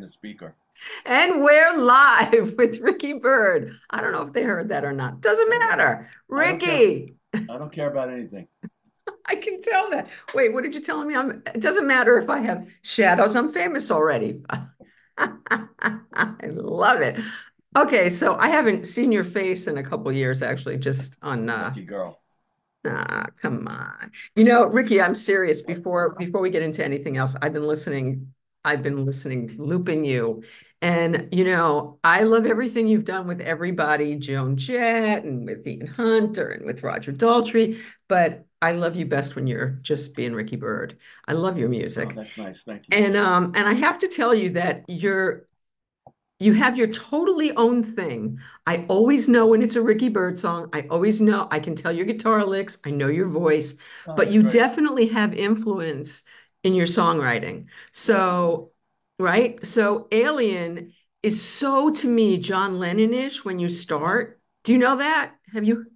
the speaker. And we're live with Ricky Byrd. I don't know if they heard that or not. Doesn't matter. I don't care. Ricky, I don't care about anything. I can tell that. Wait, what did you tell me? I'm, it doesn't matter if I have shadows. I'm famous already. I love it. Okay, so I haven't seen your face in a couple years, actually, just on uh Lucky girl. Ah, come on. You know, Ricky, I'm serious. Before before we get into anything else, I've been listening. I've been listening, looping you. And you know, I love everything you've done with everybody, Joan Jett and with Ian Hunter and with Roger Daltrey. But I love you best when you're just being Ricky Byrd. I love your Oh, music. that's nice. Thank you. And um, and I have to tell you that you're you have your totally own thing. I always know when it's a Ricky Byrd song. I always know I can tell your guitar licks. I know your voice, Oh, but you great. definitely have influence in your songwriting. So, right? So Alien is so to me John Lennon-ish when you start. Do you know that? Have you?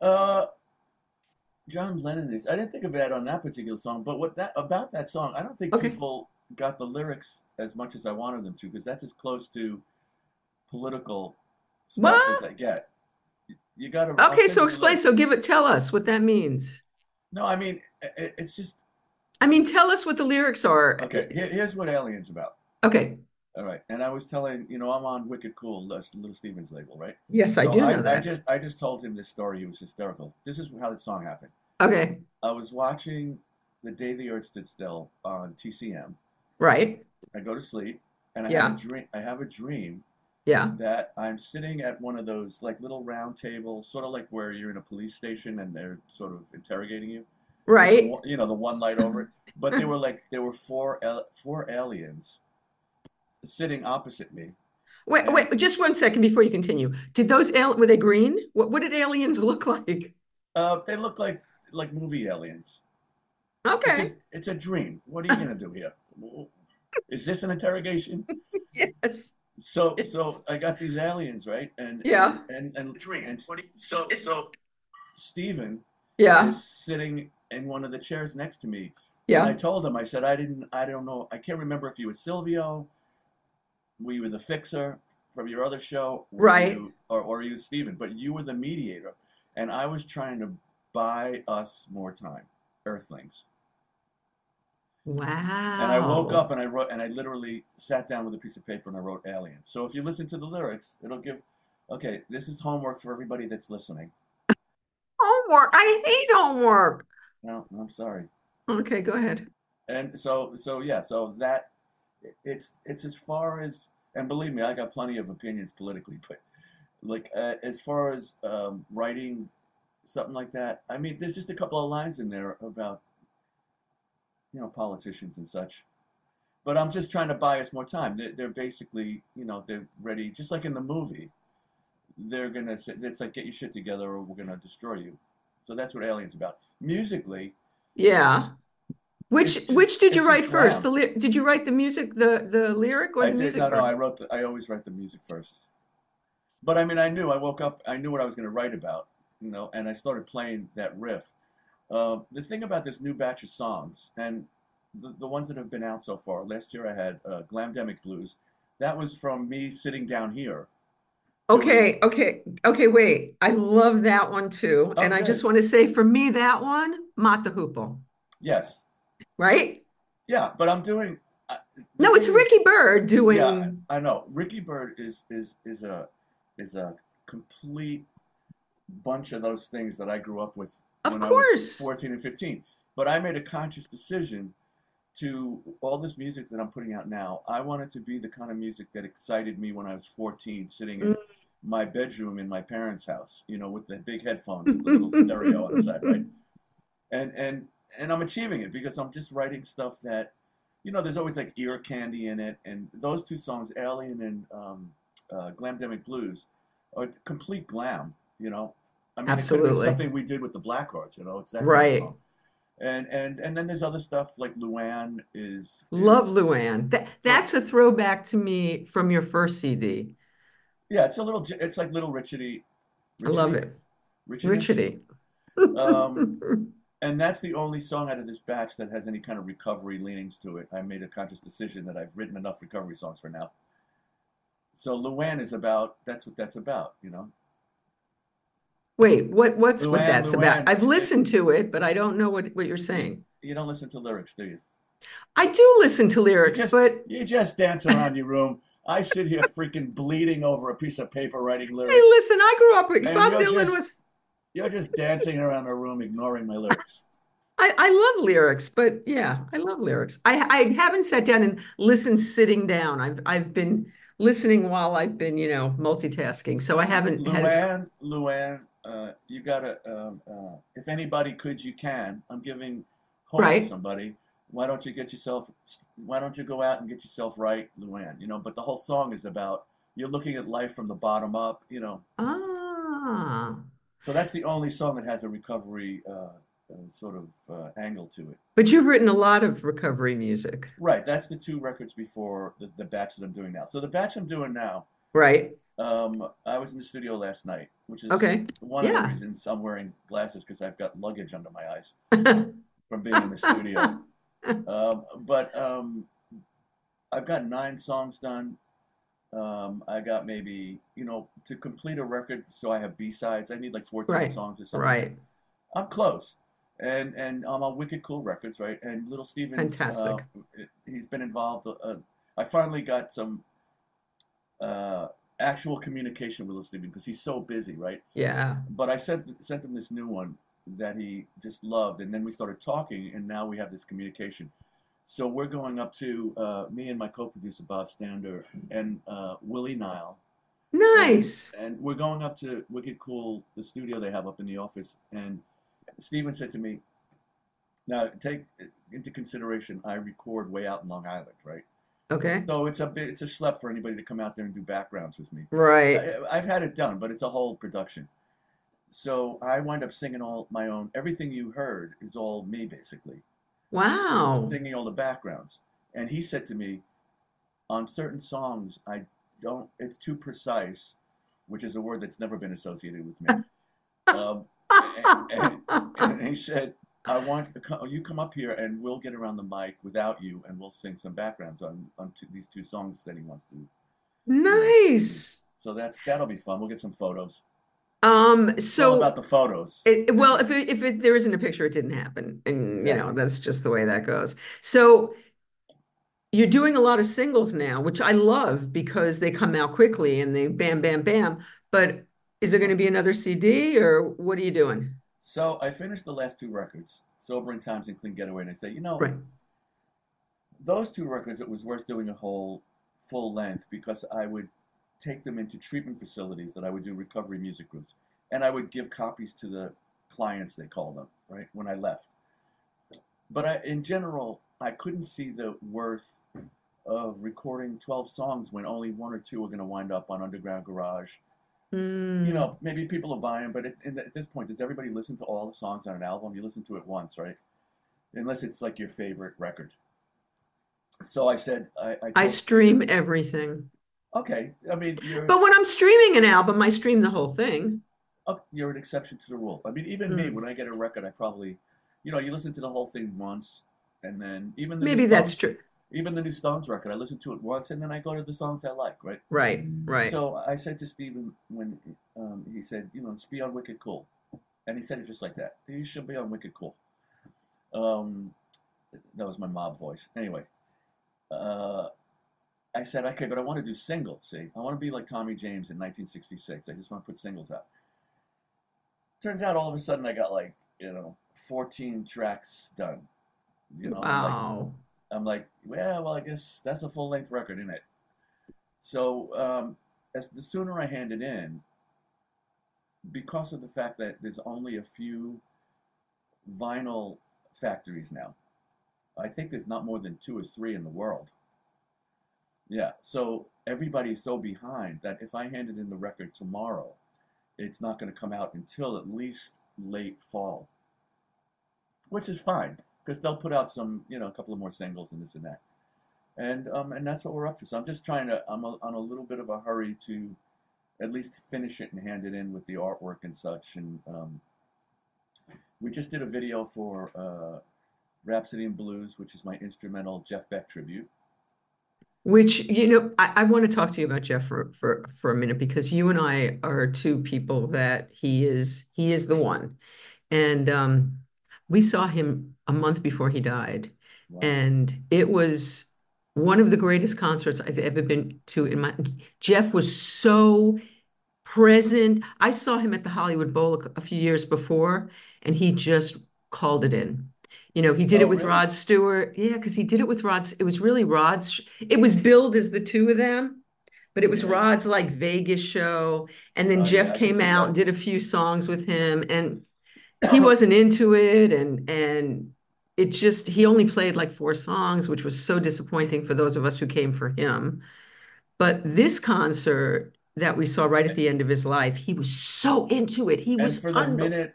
Uh, John Lennon is. I didn't think of that on that particular song, but what that about that song, I don't think Okay. people got the lyrics as much as I wanted them to, because that's as close to political stuff as I get. You- got to. Okay, so explain. So give it, tell us what that means. No, I mean, i- i- it's just I mean, tell us what the lyrics are. okay. Here, here's what Alien's about. Okay. All right, and I was telling you know I'm on Wicked Cool, Little Steven's label, right? Yes, I do know I, that. just I just told him this story. He was hysterical. This is how the song happened. Okay. I was watching The Day the Earth Stood Still on TCM. Right. I go to sleep, and I Yeah. have a dream. I have a dream Yeah. that I'm sitting at one of those like little round tables, sort of like where you're in a police station and they're sort of interrogating you. The Right. You know, the one light over it. But there were like there were four four aliens sitting opposite me. Wait, wait, just one second before you continue. Did those al were they green? What what did aliens look like? Uh, they look like like movie aliens. It's Okay. a, it's a dream. What are you gonna do here? Is this an interrogation? Yes. So Yes. so I got these aliens, right? And Yeah. and and and so so Steven Yeah. is sitting in one of the chairs next to me. And Yeah. I told him, I said, I didn't I don't know, I can't remember if you were Silvio, we were you the fixer from your other show, Right. you- or or you Steven, but you were the mediator. And I was trying to buy us more time, Earthlings. Wow. And I woke up and I wrote, and I literally sat down with a piece of paper and I wrote Alien. So if you listen to the lyrics, it'll give, okay, this is homework for everybody that's listening. Homework. I hate homework. No, I'm sorry. Okay, go ahead. And so, so yeah, so that, it's, it's as far as, and believe me, I got plenty of opinions politically, but like, uh, as far as um, writing something like that, I mean, there's just a couple of lines in there about, you know, politicians and such. But I'm just trying to buy us more time. They're, they're basically, you know, they're ready, just like in the movie. They're gonna say, it's like, get your shit together or we're gonna destroy you. So that's what Alien's about. Musically, Yeah. Which just- which did you write first? The did you write the music, the the lyric or I the did, music no, no, first? I wrote the, I always write the music first. But I mean, I knew, I woke up, I knew what I was gonna write about, you know, and I started playing that riff. Uh, the thing about this new batch of songs, and the, the ones that have been out so far, last year I had uh, Glamdemic Blues. That was from me sitting down here. Okay, okay, okay, wait. I love that one too. And I just want to say for me, that one, Mott the Hoople, Yes. right? Yeah, but I'm doing. The No, it's Ricky Byrd doing Yeah, I know. Ricky Byrd is is is a is a complete bunch of those things that I grew up with Of when I course. was 14 and 15. But I made a conscious decision to all this music that I'm putting out now. I wanted to be the kind of music that excited me when I was 14, sitting in Mm. My bedroom in my parents' house, you know, with the big headphones, with the little stereo on the side, right? And and and I'm achieving it because I'm just writing stuff that, you know, there's always like ear candy in it, and those two songs, Alien and um, uh, Glamdemic Blues, are complete glam. You know, I mean, Absolutely. something we did with the Blackhearts. You know, it's that Right. song. And and and then there's other stuff like Luann is Love is- Luann. That that's a throwback to me from your first CD. Yeah, it's a little. It's like Little Richity. I love it. Richity. Richity. Um, and that's the only song out of this batch that has any kind of recovery leanings to it. I made a conscious decision that I've written enough recovery songs for now. So Luann is about that's what that's about, you know. Wait, what what's what Luann, that's about? I've listened to it, but I don't know what what you're saying. You don't listen to lyrics, do you? I do listen to lyrics, just- but You just dance around your room. I sit here freaking bleeding over a piece of paper writing lyrics. hey, listen, I grew up with And Bob Dylan just- was You're just dancing around the room, ignoring my lyrics. I, I love lyrics, but yeah, I love lyrics. I I haven't sat down and listened sitting down. I've I've been listening while I've been, you know, multitasking. So I haven't had as- Luann, Luann, uh, you gotta. Um, uh, if anybody could, you can. I'm giving hope Right. to somebody. Why don't you get yourself? Why don't you go out and get yourself right, Luann? You know. But the whole song is about you're looking at life from the bottom up. You know. ah. So that's the only song that has a recovery uh, uh, sort of uh, angle to it. But you've written a lot of recovery music, Right. That's the two records before the, the batch that I'm doing now. So the batch I'm doing now. right? Um, I was in the studio last night, which is Okay. one of the reasons I'm wearing glasses because I've got luggage under my eyes from being in the studio. Um, but um, I've got nine songs done. Um, I got maybe, you know, to complete a record, so I have B sides. I need like 14 Right. songs or something. Right. I'm close. And and I'm on Wicked Cool Records, right? And Little Steven, Fantastic. he's been involved. Uh, I finally got some uh, actual communication with Little Steven because he's so busy, right? Yeah. But I sent sent him this new one that he just loved, and then we started talking, and now we have this communication. So we're going up to uh, me and my co-producer Bob Stander and uh, Willie Nile, Nice. and we're going up to Wicked Cool, the studio they have up in the office. And Steven said to me, "Now take into consideration, I record way out in Long Island, right? Okay. So it's a bit, it's a schlep for anybody to come out there and do backgrounds with me. Right. I, I've had it done, but it's a whole production. So I wind up singing all my own. Everything you heard is all me, basically, Wow. singing all the backgrounds. And he said to me, on certain songs, I don't. It's too precise, which is a word that's never been associated with me. um, and, and, and he said, "I want you come up here, and we'll get around the mic without you, and we'll sing some backgrounds on on two, these two songs that he wants to." Nice. So that's that'll be fun. We'll get some photos. Um, so about the photos. it, well, if it, if it, there isn't a picture, it didn't happen. And, you know, that's just the way that goes. So you're doing a lot of singles now, which I love because they come out quickly and they bam, bam, bam. But is there going to be another CD or what are you doing? So I finished the last two records, Sobering Times and Clean Getaway, and I say, you know, Right. those two records, it was worth doing a whole full length because I would take them into treatment facilities that I would do recovery music groups, and I would give copies to the clients, they call them, right, when I left. But I, in general, I couldn't see the worth of recording 12 songs when only one or two are going to wind up on Underground Garage Mm, you know, maybe people will buy them, but at this point, does everybody listen to all the songs on an album? You listen to it once, right? Unless it's like your favorite record. So I said, I, I, I stream everything. Okay. I mean, you're But when I'm streaming an album, I stream the whole thing. oh, you're an exception to the rule. I mean, even me, Mm. when I get a record, I probably, you know, you listen to the whole thing once, and then even the Maybe that's true. Even the new Stones record, I listen to it once, and then I go to the songs I like, right? Right, right. So I said to Steven when um, he said, you know, let's be on Wicked Cool. And he said it just like that. You should be on Wicked Cool. Um, that was my mob voice. Anyway, uh, I said, okay, but I want to do singles, see? I want to be like Tommy James in 1966. I just want to put singles out. Turns out all of a sudden I got like, you know, 14 tracks done. You know, I'm like, Wow. I'm like, well, well, I guess that's a full length record, isn't it? So, um, as the sooner I hand it in, because of the fact that there's only a few vinyl factories now, I think there's not more than two or three in the world. Yeah, so everybody's so behind that if I handed in the record tomorrow, it's not going to come out until at least late fall, which is fine because they'll put out some, you know, a couple of more singles and this and that, and um, and that's what we're up to. So I'm just trying to, I'm a, on a little bit of a hurry to at least finish it and hand it in with the artwork and such, and um, we just did a video for uh, Rhapsody in Blues, which is my instrumental Jeff Beck tribute. Which, you know, I, I want to talk to you about Jeff for, for for a minute because you and I are two people that he is he is the one. And um, we saw him a month before he died. Wow. And it was one of the greatest concerts I've ever been to in my Jeff was so present. I saw him at the Hollywood Bowl a, a few years before, and he just called it in. You know, he did Oh, it with really? Rod Stewart. Yeah, because he did it with Rod. It was really Rod's. It was billed as the two of them, but it was Yeah. Rod's like Vegas show. And then Oh, Jeff yeah, came out that. and did a few songs with him, and he wasn't into it, and and it just he only played like four songs, which was so disappointing for those of us who came for him. But this concert that we saw right at the end of his life, he was so into it. He And was for the unbe- minute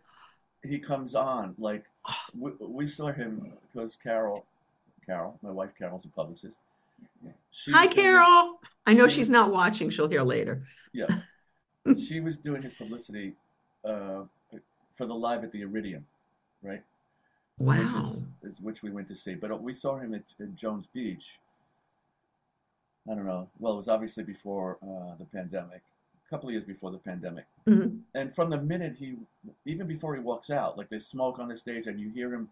he comes on, like we, we saw him because Carol, Carol, my wife Carol's a publicist. She Hi, Carol. I know she she's not watching. She'll hear later. Yeah, she was doing his publicity uh, for the live at the Iridium, right? Which Wow. is, is which we went to see. But we saw him at, at Jones Beach. I don't know. Well, it was obviously before uh, the pandemic, couple of years before the pandemic. Mhm. And from the minute he, even before he walks out, like there's smoke on the stage, and you hear him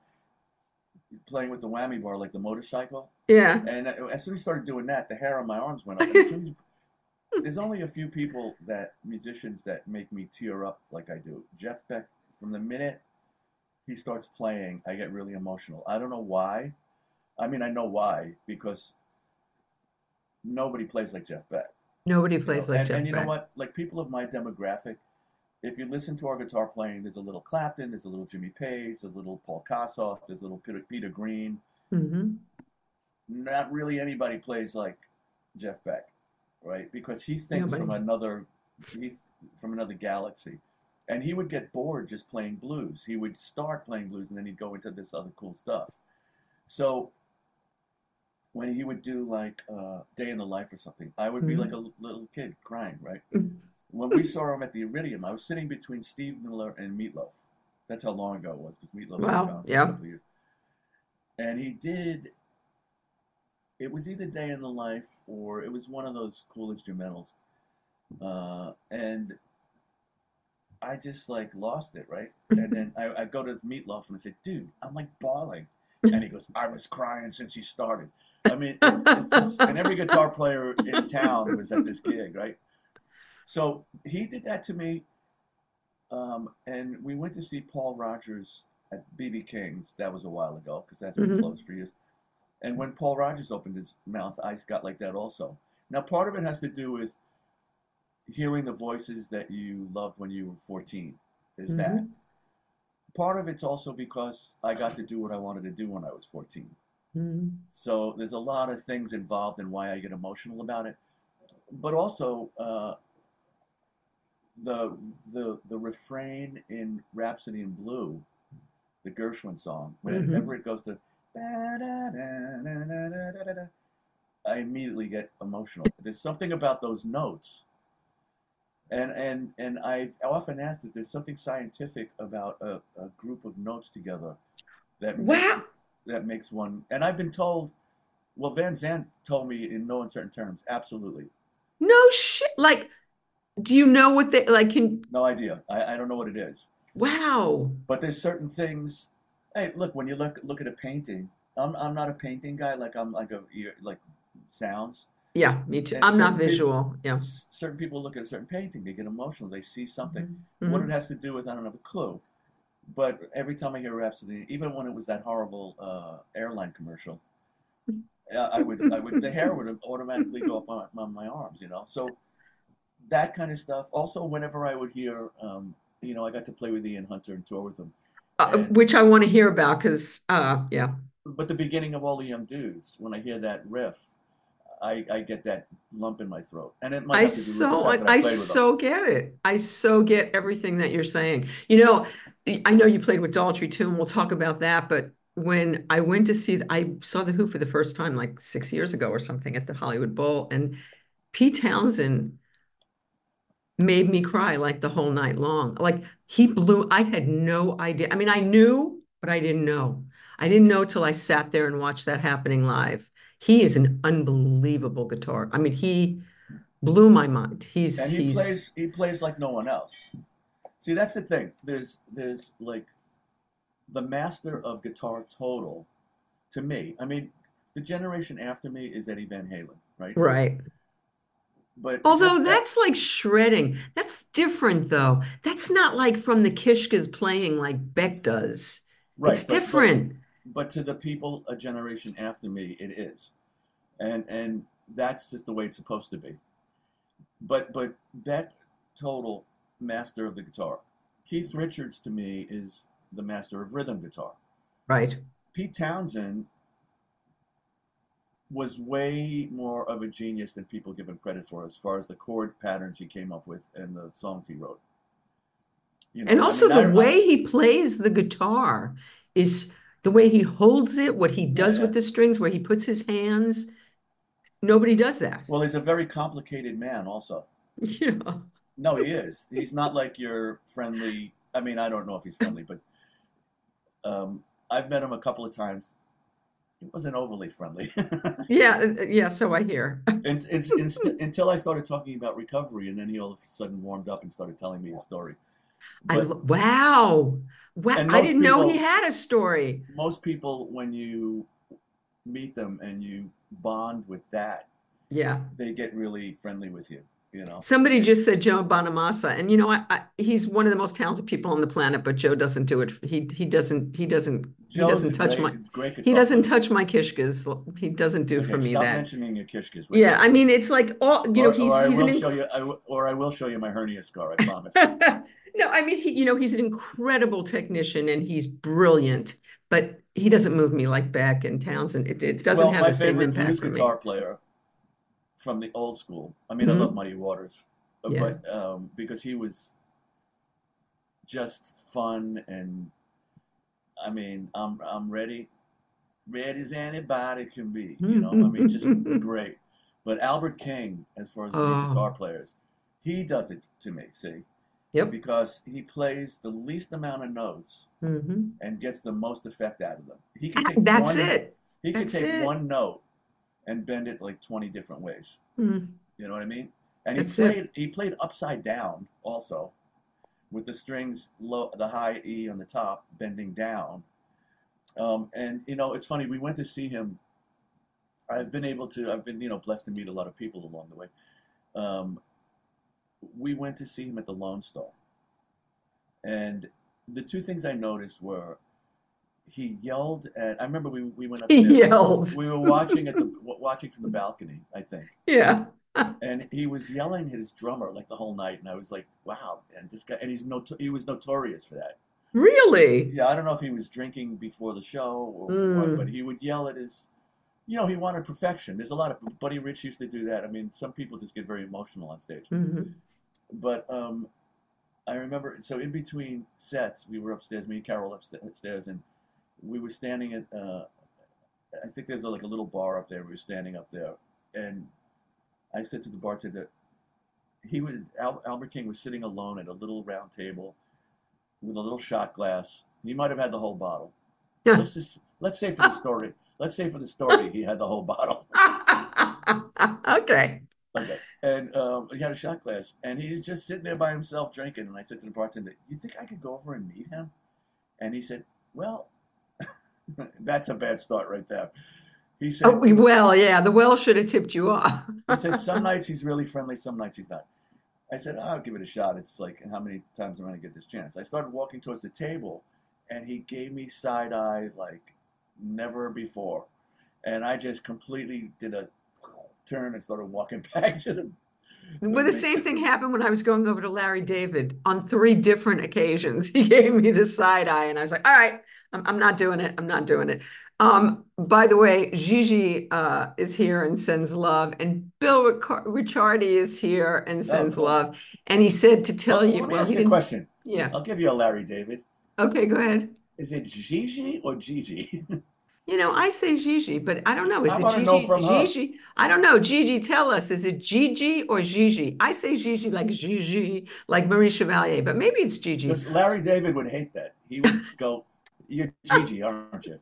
playing with the whammy bar, like the motorcycle. Yeah. And as soon as he started doing that, the hair on my arms went up. And as soon as there's only a few people that musicians that make me tear up like I do. Jeff Beck, from the minute he starts playing, I get really emotional. I don't know why. I mean, I know why because nobody plays like Jeff Beck. Nobody you know? plays like and, Jeff and you know what? Like people of my demographic, if you listen to our guitar playing, there's a little Clapton, there's a little Jimmy Page, there's a little Paul Kossoff, there's a little Peter, Peter Green. hmm Not really anybody plays like Jeff Beck, right? Because he thinks Nobody. from another, he, from another galaxy, and he would get bored just playing blues. He would start playing blues, and then he'd go into this other cool stuff. So when he would do like uh, Day in the Life or something, I would be Mhm. like a l- little kid crying, right? Mhm. when we saw him at the Iridium, I was sitting between Steve Miller and Meatloaf. That's how long ago it was, because Meatloaf's been Wow, for yeah. a couple years. And he did. It was either Day in the Life or it was one of those cool instrumentals, uh, and I just like lost it, right? And then I, I go to Meatloaf and I say, "Dude, I'm like bawling," and he goes, "I was crying since he started." I mean, it's, it's just, and every guitar player in town was at this gig, right? So he did that to me, um, and we went to see Paul Rodgers at BB King's. That was a while ago because that's been Mhm. closed for years. And when Paul Rodgers opened his mouth, I got like that also. Now, part of it has to do with hearing the voices that you loved when you were 14. Is that Mhm. part of it's also because I got to do what I wanted to do when I was 14. Mhm. So there's a lot of things involved in why I get emotional about it, but also uh, the the the refrain in Rhapsody in Blue, the Gershwin song. Mhm. Whenever it goes to, I immediately get emotional. There's something about those notes, and and and I've often asked if there's something scientific about a, a group of notes together that makes, Wow. That makes one. And I've been told, well, Van Zandt told me in no uncertain terms, absolutely, No shit. Like, do you know what they like? Can no idea. I, I don't know what it is, wow. but there's certain things. Hey, look, when you look look at a painting, I'm I'm not a painting guy. Like I'm like a like sounds. Yeah, me too. And I'm not certain people- visual. Yeah. Certain people look at a certain painting, they get emotional, they see something. Mhm. What it has to do with, I don't have a clue. But every time I hear Rhapsody, even when it was that horrible uh, airline commercial, I would, I would, the hair would automatically go up on, on my arms, you know. So that kind of stuff. Also, whenever I would hear, um, you know, I got to play with Ian Hunter and tour with him. Uh, which I want to hear about because uh yeah. But the beginning of all the young dudes, when I hear that riff, I, I get that lump in my throat, and it might I have to do with the so I I so get it. I so get everything that you're saying. You know, I know you played with Daltrey too, and we'll talk about that. But when I went to see, I saw the Who for the first time like six years ago or something at the Hollywood Bowl, and Pete Townshend made me cry like the whole night long. Like he blew, I had no idea. I mean, I knew, but I didn't know. I didn't know till I sat there and watched that happening live. He is an unbelievable guitar. I mean, he blew my mind. He's and he he's plays he plays like no one else. See, that's the thing. There's there's like the master of guitar total to me. I mean, the generation after me is Eddie Van Halen, right? right. But Although that's like shredding. That's different though. That's not like from the Kishkas playing like Beck does. right, It's but- different. but to the people a generation after me it is. And and that's just the way it's supposed to be. But but that total master of the guitar keith richards to me is the master of rhythm guitar. Right. pete townshend was way more of a genius than people give him credit for as far as the chord patterns he came up with and the songs he wrote. You know, And I also mean, the way he plays the guitar is the way he holds it, what he does yeah. with the strings, where he puts his hands. Nobody does that. well he's a very complicated man also Yeah. No, he is. He's not like your friendly. I mean, I don't know if he's friendly, but um, I've met him a couple of times. He wasn't overly friendly Yeah, uh, yeah, so I hear. and, it's inst- until I started talking about recovery, and then he all of a sudden warmed up and started telling me his story. I wow. Wow, I didn't know he had a story. most people, when you meet them and you bond with that, Yeah. they get really friendly with you. You know. Somebody just said Joe Bonamassa, and you know, I, I he's one of the most talented people on the planet, but Joe doesn't do it. He he doesn't he doesn't he doesn't touch great, my he doesn't touch my kishkas. He doesn't do for me stop that. mentioning your kishkas. Yeah, me. I mean, it's like all you know. or, He's or I he's will an show you, I w- or I will show you my hernia scar. I promise. no, I mean, he you know he's an incredible technician and he's brilliant, but he doesn't move me like Beck and Townshend. It, it doesn't well, have the same favorite impact for me. guitar player from the old school. I mean, Mhm. I love Muddy Waters, Yeah. but um, because he was just fun and I mean, I'm I'm ready, ready as anybody can be. You know, I mean, just great. But Albert King, as far as the Oh. guitar players, he does it to me. See, Yep. because he plays the least amount of notes Mhm. and gets the most effect out of them. He can take That's one, it. He can That's take it. one note and bend it like 20 different ways. Mm. You know what I mean? And he That's it. played he played upside down also with the strings low the high E on the top bending down. Um, and you know, it's funny, we went to see him I've been able to I've been, you know, blessed to meet a lot of people along the way. Um, we went to see him at the Lone Star. And the two things I noticed were he yelled at I remember we, we went upstairs. He yelled. We were watching at the watching from the balcony, I think, Yeah. and he was yelling at his drummer like the whole night, and I was like, "Wow!" And this guy, and he's not he was notorious for that. Really? Yeah, I don't know if he was drinking before the show or Mm. what, but he would yell at his, you know, he wanted perfection. There's a lot of Buddy Rich used to do that. I mean, some people just get very emotional on stage, Mhm. but um, I remember so in between sets, we were upstairs, me and Carol upstairs, and we were standing at. Uh, I think there's a, like a little bar up there. We were standing up there, and I said to the bartender, he was Al, Albert King was sitting alone at a little round table with a little shot glass. He might have had the whole bottle. Yeah. Let's just let's say for the story. Let's say for the story, he had the whole bottle. Okay. Okay. And um, he had a shot glass, and he's just sitting there by himself drinking. And I said to the bartender, "You think I could go over and meet him?" And he said, "Well, that's a bad start right there." He said, Oh, we- well, yeah, the well should have tipped you off. He said, "Some nights he's really friendly, some nights he's not." I said, "I'll give it a shot. It's like how many times am I going to get this chance?" I started walking towards the table, and he gave me side eye like never before, and I just completely did a turn and started walking back to the. Well, the same thing happened when I was going over to Larry David on three different occasions. He gave me the side eye, and I was like, "All right, I'm, I'm not doing it. I'm not doing it." Um, by the way, Gigi uh, is here and sends love, and Bill Ric- Ricciardi is here and sends cool. love. And he said to tell Well, you, let me well, ask you a question. Yeah. I'll give you a Larry David. Okay, go ahead. Is it Gigi or Gigi? You know, I say Gigi, but I don't know. Is I it wanna know Gigi? her. Gigi? I don't know. Gigi, tell us. Is it Gigi or Gigi? I say Gigi like Gigi, like Marie Chevalier, but maybe it's Gigi. Larry David would hate that. He would go, "You're Gigi, aren't you?"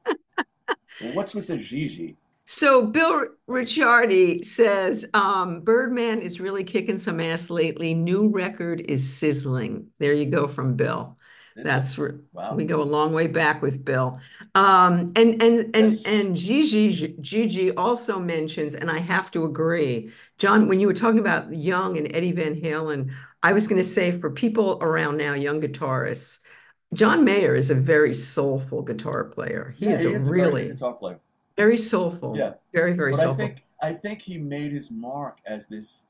well, what's with the Gigi? So Bill Ricciardi says, um, Birdman is really kicking some ass lately. New record is sizzling. There you go from Bill. That's wow. we go a long way back with Bill. Um, and and and Yes. and Gigi Gigi also mentions, and I have to agree, John, when you were talking about Young and Eddie Van Halen, I was going to say for people around now, young guitarists, John Mayer is a very soulful guitar player. He Yeah, is he a is a really guitar player. very soulful. Yeah. Very, very But I soulful. think I think he made his mark as this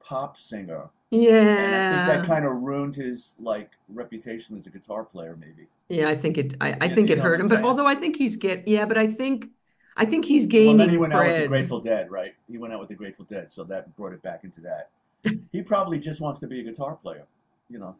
pop singer, Yeah. and I think that kind of ruined his like reputation as a guitar player. Maybe. Yeah, I think it I, I You- think it hurt him, but although I think he's get yeah, but I think I think he's Well, gaining then he went out with the. Grateful Dead, right? He went out with the Grateful Dead, so that brought it back into that. he probably just wants to be a guitar player, you know.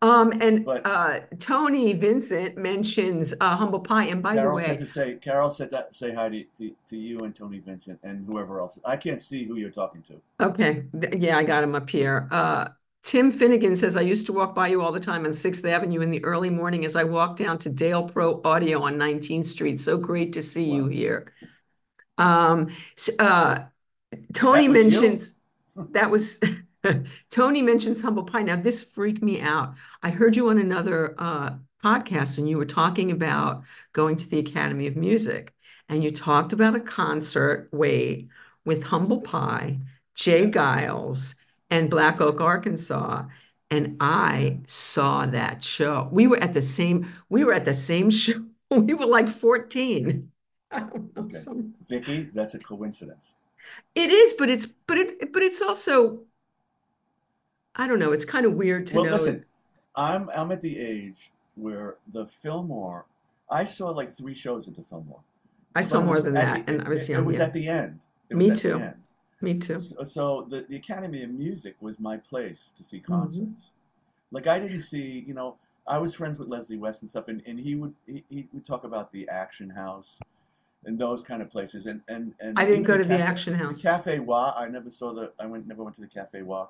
Um, and But- uh, Tony Vincent mentions uh, humble pie. And by the way, Carol said to say, Carol said that say hi to, to, to you and Tony Vincent and whoever else. I can't see who you're talking to. okay, yeah, I got him up here. Uh, Tim Finnegan says, I used to walk by you all the time on Sixth Avenue in the early morning as I walked down to Dale Pro Audio on 19th Street. So great to see you here. Um, uh, Tony That was you? mentions that was Tony mentions humble pie. Now this freaked me out. I heard you on another uh, podcast and you were talking about going to the Academy of Music and you talked about a concert wait with humble pie, J. Geils, and Black Oak, Arkansas. And I saw that show. We were at the same, we were at the same show. We were like 14. I don't know, Okay. some Vicky, that's a coincidence. it is, but it's but it but it's also I don't know, it's kind of weird to Well, know. listen, I'm I'm at the age where the Fillmore. I saw like three shows at the Fillmore. I saw more than that, the- and I was it, it young. was yeah. at the end. It Me the too. end. Me too. So, so the, the Academy of Music was my place to see Mm-hmm. concerts. Like I didn't see, you know, I was friends with Leslie West and stuff, and, and he would he, he would talk about the Action House and those kind of places. And and, and I didn't go to the Cafe- Action House. The Cafe Wha, I never saw the. I went never went to the Cafe Wha.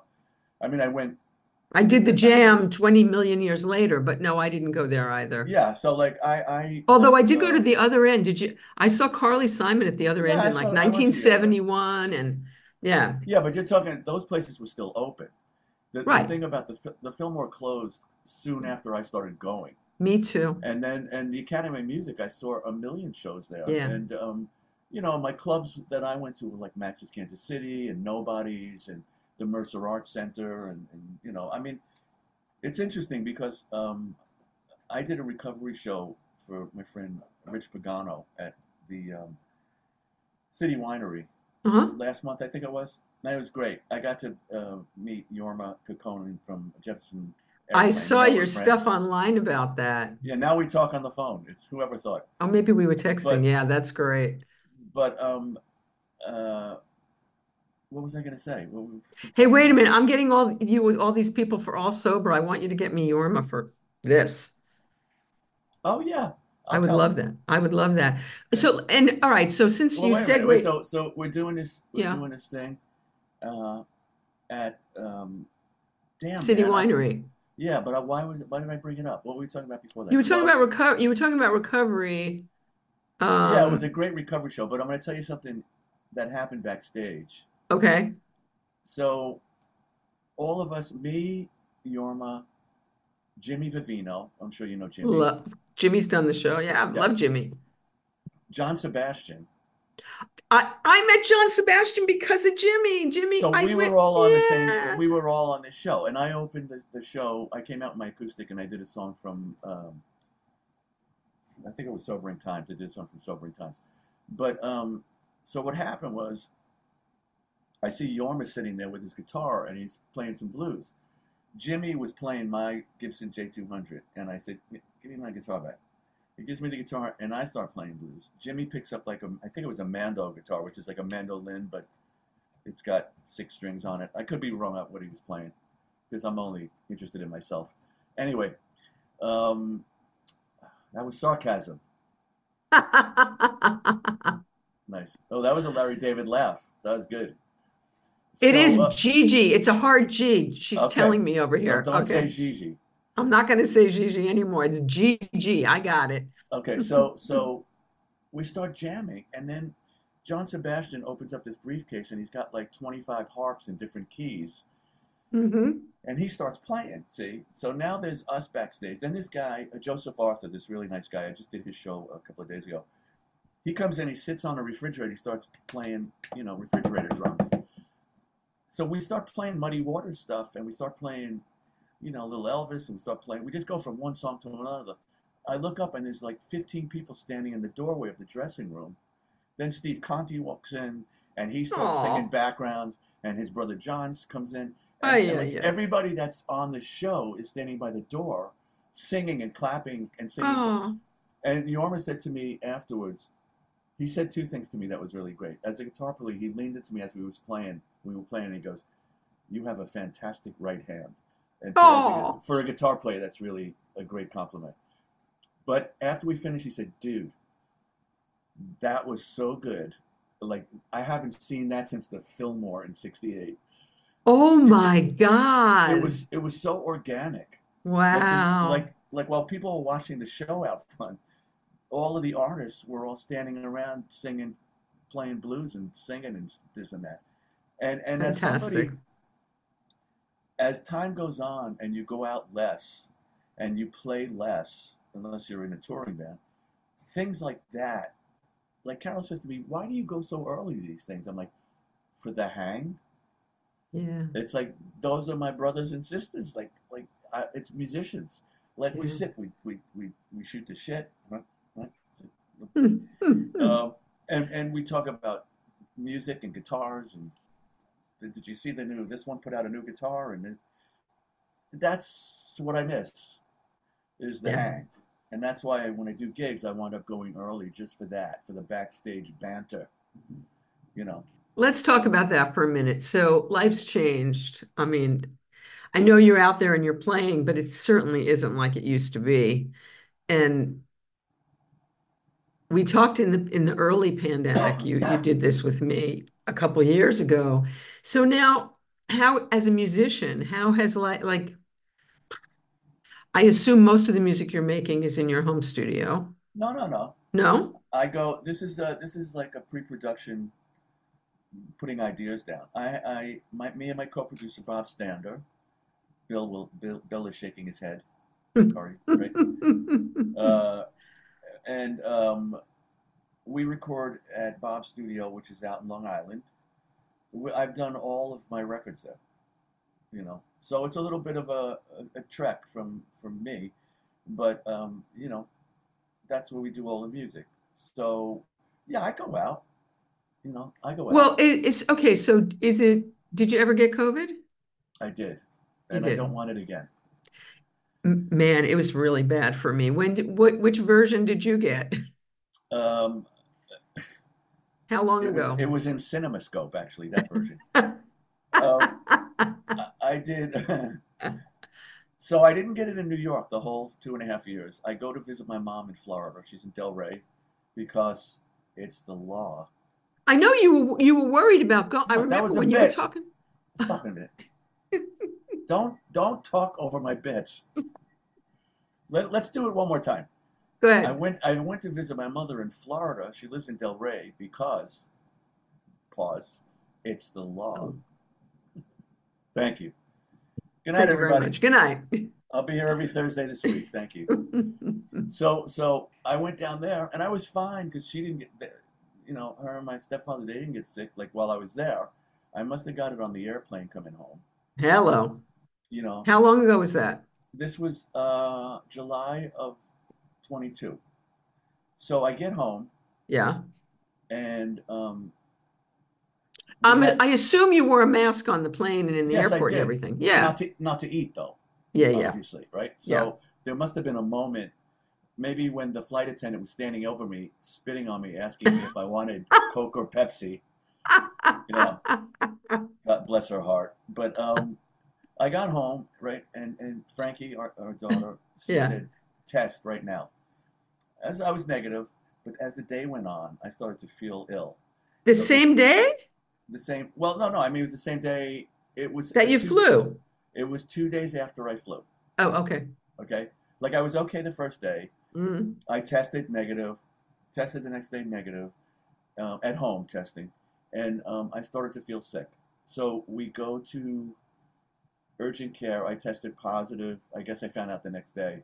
I mean, I went. I did the Yeah, that was- jam 20 million years later, but no, I didn't go there either. Yeah, so like I I. Although I did go uh, to the other end. Did you? I saw Carly Simon at the other Yeah, end I in saw- like I went to the other end. 1971 and yeah. Yeah, but you're talking those places were still open. The, Right. the thing about the the Fillmore closed soon after I started going. Me too. and then and the Academy of Music, I saw a million shows there. Yeah. And um, you know, my clubs that I went to were like Max's Kansas City and Nobody's and the Mercer Arts Center and, and you know, I mean, it's interesting because um, I did a recovery show for my friend Rich Pagano at the um, City Winery Uh-huh. last month, I think it was. And it was great. I got to uh, meet Jorma Kaukonen from Jefferson. I saw your we're stuff online about that. Yeah, now we talk on the phone. It's whoever thought. Oh, maybe we were texting. But- Yeah, that's great. But um, uh, what was I going to say? Was- Hey, wait a minute. I'm getting all you with all these people for all sober. I want you to get me Jorma for this. Oh yeah, I I'll would love that. I would love that. So, and all right. So since Well, you wait said. Wait, wait, so so we're doing this. We're Yeah. doing this thing uh, at um, damn City man, I- Winery, yeah, but I, why was it? Why did I bring it up? What were we talking about before that? you were talking about recovery. You were talking about recovery. yeah, it was Um, a great recovery show. But I'm going to tell you something that happened backstage. Okay. So, all of us, me, Jorma, Jimmy Vivino, I'm sure you know Jimmy, Love Jimmy's done the show. Yeah, I Yeah. love Jimmy. John Sebastian. I I met John Sebastian because of Jimmy. Jimmy, So I we went, were all on the same. We were all on the show, and I opened the, the show. I came out in my acoustic, and I did a song from. Um, I think it was Sobering Times. I did a song from Sobering Times, but um, so what happened was, I see Jorma sitting there with his guitar, and he's playing some blues. Jimmy was playing my Gibson J200, and I said, "Give me my guitar back." He gives me the guitar, and I start playing blues. Jimmy picks up like a, I think it was a Mando guitar, which is like a mandolin, but it's got six strings on it. I could be wrong about what he was playing because I'm only interested in myself. Anyway, um, that was sarcasm. Nice. Oh, that was a Larry David laugh. That was good. It is So, uh, Gigi. It's a hard G. She's Okay. telling me over so here. don't say Okay. Gigi. I'm not going to say Gigi anymore. It's Gigi. I got it. Okay, so so we start jamming, and then John Sebastian opens up this briefcase, and he's got like 25 harps in different keys, hmm and he starts playing. See, so now there's us backstage. Then this guy, uh, Joseph Arthur, this really nice guy, I just did his show a couple of days ago. He comes in, he sits on a refrigerator, he starts playing, you know, refrigerator drums. So we start playing Muddy Water stuff, and we start playing, you know, Little Elvis, and we start playing. We just go from one song to another. I look up, and there's like 15 people standing in the doorway of the dressing room. Then Steve Conte walks in, and he starts Aw. singing backgrounds, and his brother John comes in. Oh, yeah, like, yeah. everybody that's on the show is standing by the door, singing and clapping and singing. Oh, And Jorma said to me afterwards, he said two things to me that was really great. As a guitar player, he leaned into me as we was playing. We were playing, and he goes, "You have a fantastic right hand." And a- for a guitar player, that's really a great compliment. But after we finished, he said, "Dude, that was so good. Like I haven't seen that since the Fillmore in '68. oh my God. It was it was so organic." Like, Wow. Like, like while people were watching the show out front, all of the artists were all standing around singing, playing blues and singing and this and that. And and as somebody, as time goes on and you go out less and you play less, unless you're in a touring band, things like that. Like Carol says to me, "Why do you go so early to these things?" I'm like, "For the hang." Yeah. It's like those are my brothers and sisters. Like like I, it's musicians. Like we sit, we we we, we shoot the shit. um, and and we talk about music and guitars. And did, did you see the new? This one put out a new guitar, and it, that's what I miss is the Yeah. hang. And that's why when I do gigs, I wind up going early just for that, for the backstage banter. You know, Let's talk about that for a minute. So life's changed. I mean, I know you're out there and you're playing, but it certainly isn't like it used to be. And we talked in the in the early pandemic. You you did this with me a couple years ago. So now, how as a musician, how has like like I assume most of the music you're making is in your home studio. no, no, no. No? I go. This is uh this is like a pre-production, putting ideas down. I, I, my, me and my co-producer Bob Stander, Bill will, Bill, Bill is shaking his head. Sorry, right? Uh, and um, we record at Bob's studio, which is out in Long Island. I've done all of my records there. You know, so it's a little bit of a, a, a trek from from me, but um, you know, that's where we do all the music. So yeah, I go out. You know, I go out. Well, it, it's okay. So is it, did you ever get COVID? I did, and I don't want it again. Man, it was really bad for me. When did, what, which version did you get? Um, How long it was ago? it was in CinemaScope actually that version. um, I, did. so I didn't get it in New York the whole two and a half years. I go to visit my mom in Florida. She's in Delray because it's the law. I know you were, you were worried about going. I remember was when you were bit. talking. Stop a minute. don't don't talk over my bits. Let, let's do it one more time. Go ahead. I went I went to visit my mother in Florida. She lives in Delray because pause. It's the law. Oh. Thank you. Good night, Thank everybody. Good night. I'll be here every Thursday this week. Thank you. So so I went down there and I was fine because she didn't get there. You know, her and my stepfather they didn't get sick like while I was there. I must have got it on the airplane coming home. Hello. You know, How long ago was that? this was uh, July of 22. So I get home Yeah. and um, Um, had- I assume you wore a mask on the plane and in the Yes, airport and everything. Yeah. not to not to eat though, Yeah. Yeah. obviously, right? So Yeah. there must have been a moment, maybe when the flight attendant was standing over me, spitting on me, asking me if I wanted Coke or Pepsi. You know, God bless her heart. But um, I got home, right, and, and Frankie, our, our daughter, she Yeah. said, test right now. As I was negative, but as the day went on, I started to feel ill. The So same day The same. Well, no, no. I mean, it was the same day. It was that you two- flew? It was two days after I flew. Oh, okay. Okay, like I was okay the first day. Mm. I tested negative, tested the next day negative, uh, at home testing, and um, I started to feel sick. So we go to urgent care. I tested positive. I guess I found out the next day.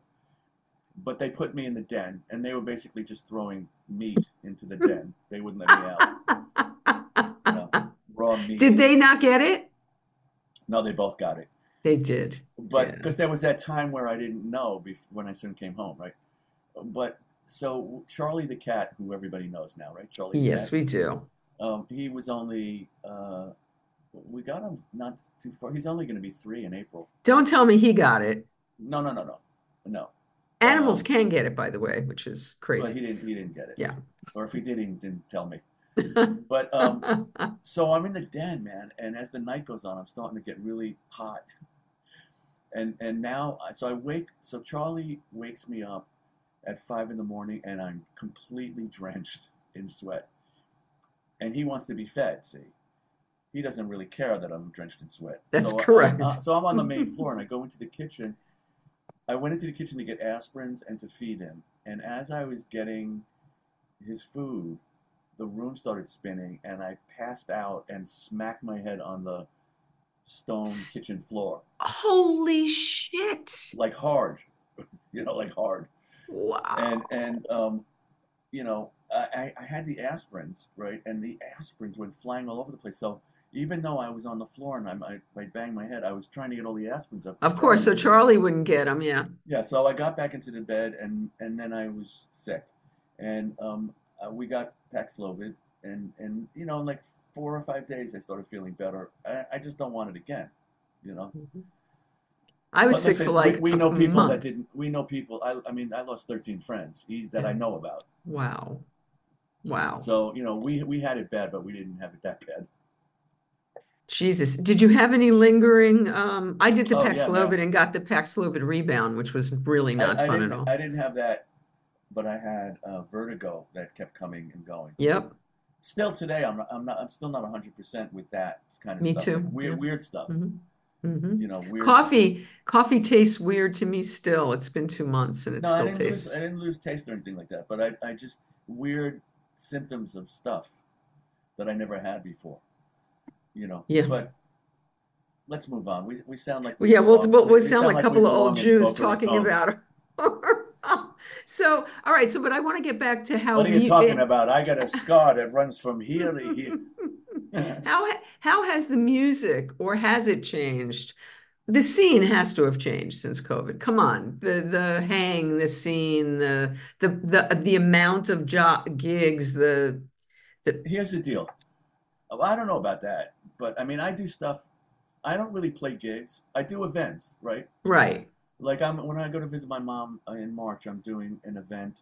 But they put me in the den, and they were basically just throwing meat into the den. They wouldn't let me out. You know, raw meat. Did they not get it? No, they both got it. They did. But Yeah. because there was that time where I didn't know bef- when I soon came home, right? But so Charlie the cat, who everybody knows now, right? Charlie Yes, cat. we do. Um, he was only uh, we got him not too far. He's only going to be three in April. Don't tell me he got it. No, no, no, no, no. Animals Um, can get it, by the way, which is But crazy. he didn't. He didn't get it. Yeah. Or if he did, he didn't tell me. But um, so I'm in the den, man, and as the night goes on, I'm starting to get really hot. And and now, so I wake. So Charlie wakes me up at five in the morning, and I'm completely drenched in sweat. And he wants to be fed. See, he doesn't really care that I'm drenched in sweat. That's So I- correct. I- so I'm on the main floor, and I go into the kitchen. I went into the kitchen to get aspirins and to feed him. And as I was getting his food, the room started spinning, and I passed out and smacked my head on the stone kitchen floor, Holy shit. like hard, you know, like hard. Wow. And and um, you know, I, I I had the aspirins, right, and the aspirins went flying all over the place. So even though I was on the floor and I I, I banged my head, I was trying to get all the aspirins up. Of course, so Charlie wouldn't get them. yeah. Yeah, so I got back into the bed and and then I was sick, and um, uh, we got Paxlovid, and and you know, in like four or five days, I started feeling better. I, I just don't want it again, you know. I was But sick listen, for like we, we know people month. that didn't. We know people. I I mean, I lost thirteen friends that I know about. Wow. Wow. So you know, we we had it bad, but we didn't have it that bad. Jesus. Did you have any lingering? Um, I did the Oh, yeah, Paxlovid no. and got the Paxlovid rebound, which was really not I fun at all. I didn't have that, but I had uh, vertigo that kept coming and going. Yep. Still today, I'm not, I'm not. I'm still not 100 percent with that kind of Me stuff. too, like weird, yeah. weird stuff. Mhm. hmm You know, weird. Coffee, coffee tastes weird to me still. It's been two months and it No, still didn't tastes. lose. I didn't lose taste or anything like that. But I, I just weird symptoms of stuff that I never had before. You know. Yeah. But let's move on. We we sound like Well, yeah, we'll, we'll, we we sound like a couple of old Jews talking about So, all right, so but I want to get back to how What are you talking about? I got a scar that runs from here to here. How how has the music or has it changed? The scene has to have changed since COVID. Come on, the the hang, the scene, the the the the amount of job gigs, the Here's the deal. Oh, I don't know about that, but I mean, I do stuff. I don't really play gigs. I do events, right? right. Like I'm when I go to visit my mom in March, I'm doing an event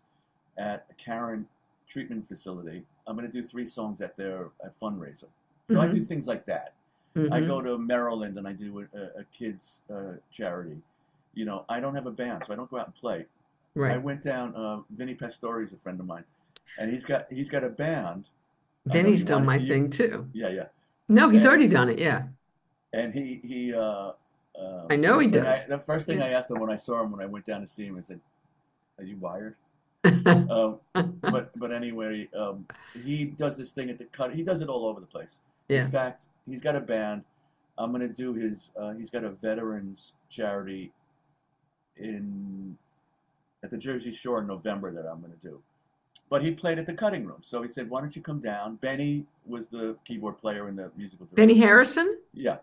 at a Caron treatment facility. I'm going to do three songs at their a fundraiser. So I do things like that. I Mhm. go to Maryland and I do a, a, kids uh, charity. You know, I don't have a band, so I don't go out and play. Right. I went down. Uh, Vinny Pastore is a friend of mine, and he's got he's got a band. I he's done my thing too. Yeah, yeah. No, he's Yeah. already done it. Yeah. And he he. Uh, uh, I know he does. the first thing Yeah. I asked him when I saw him when I went down to see him, I said, "Are you wired?" um, but but anyway, um, he does this thing at the cut. He does it all over the place. Yeah. In fact, he's got a band. I'm gonna do his. Uh, he's got a veterans charity in at the Jersey Shore in November that I'm gonna do. But he played at the cutting room, so he said, "Why don't you come down?" Benny was the keyboard player in the musical. Benny. Harrison? Yeah.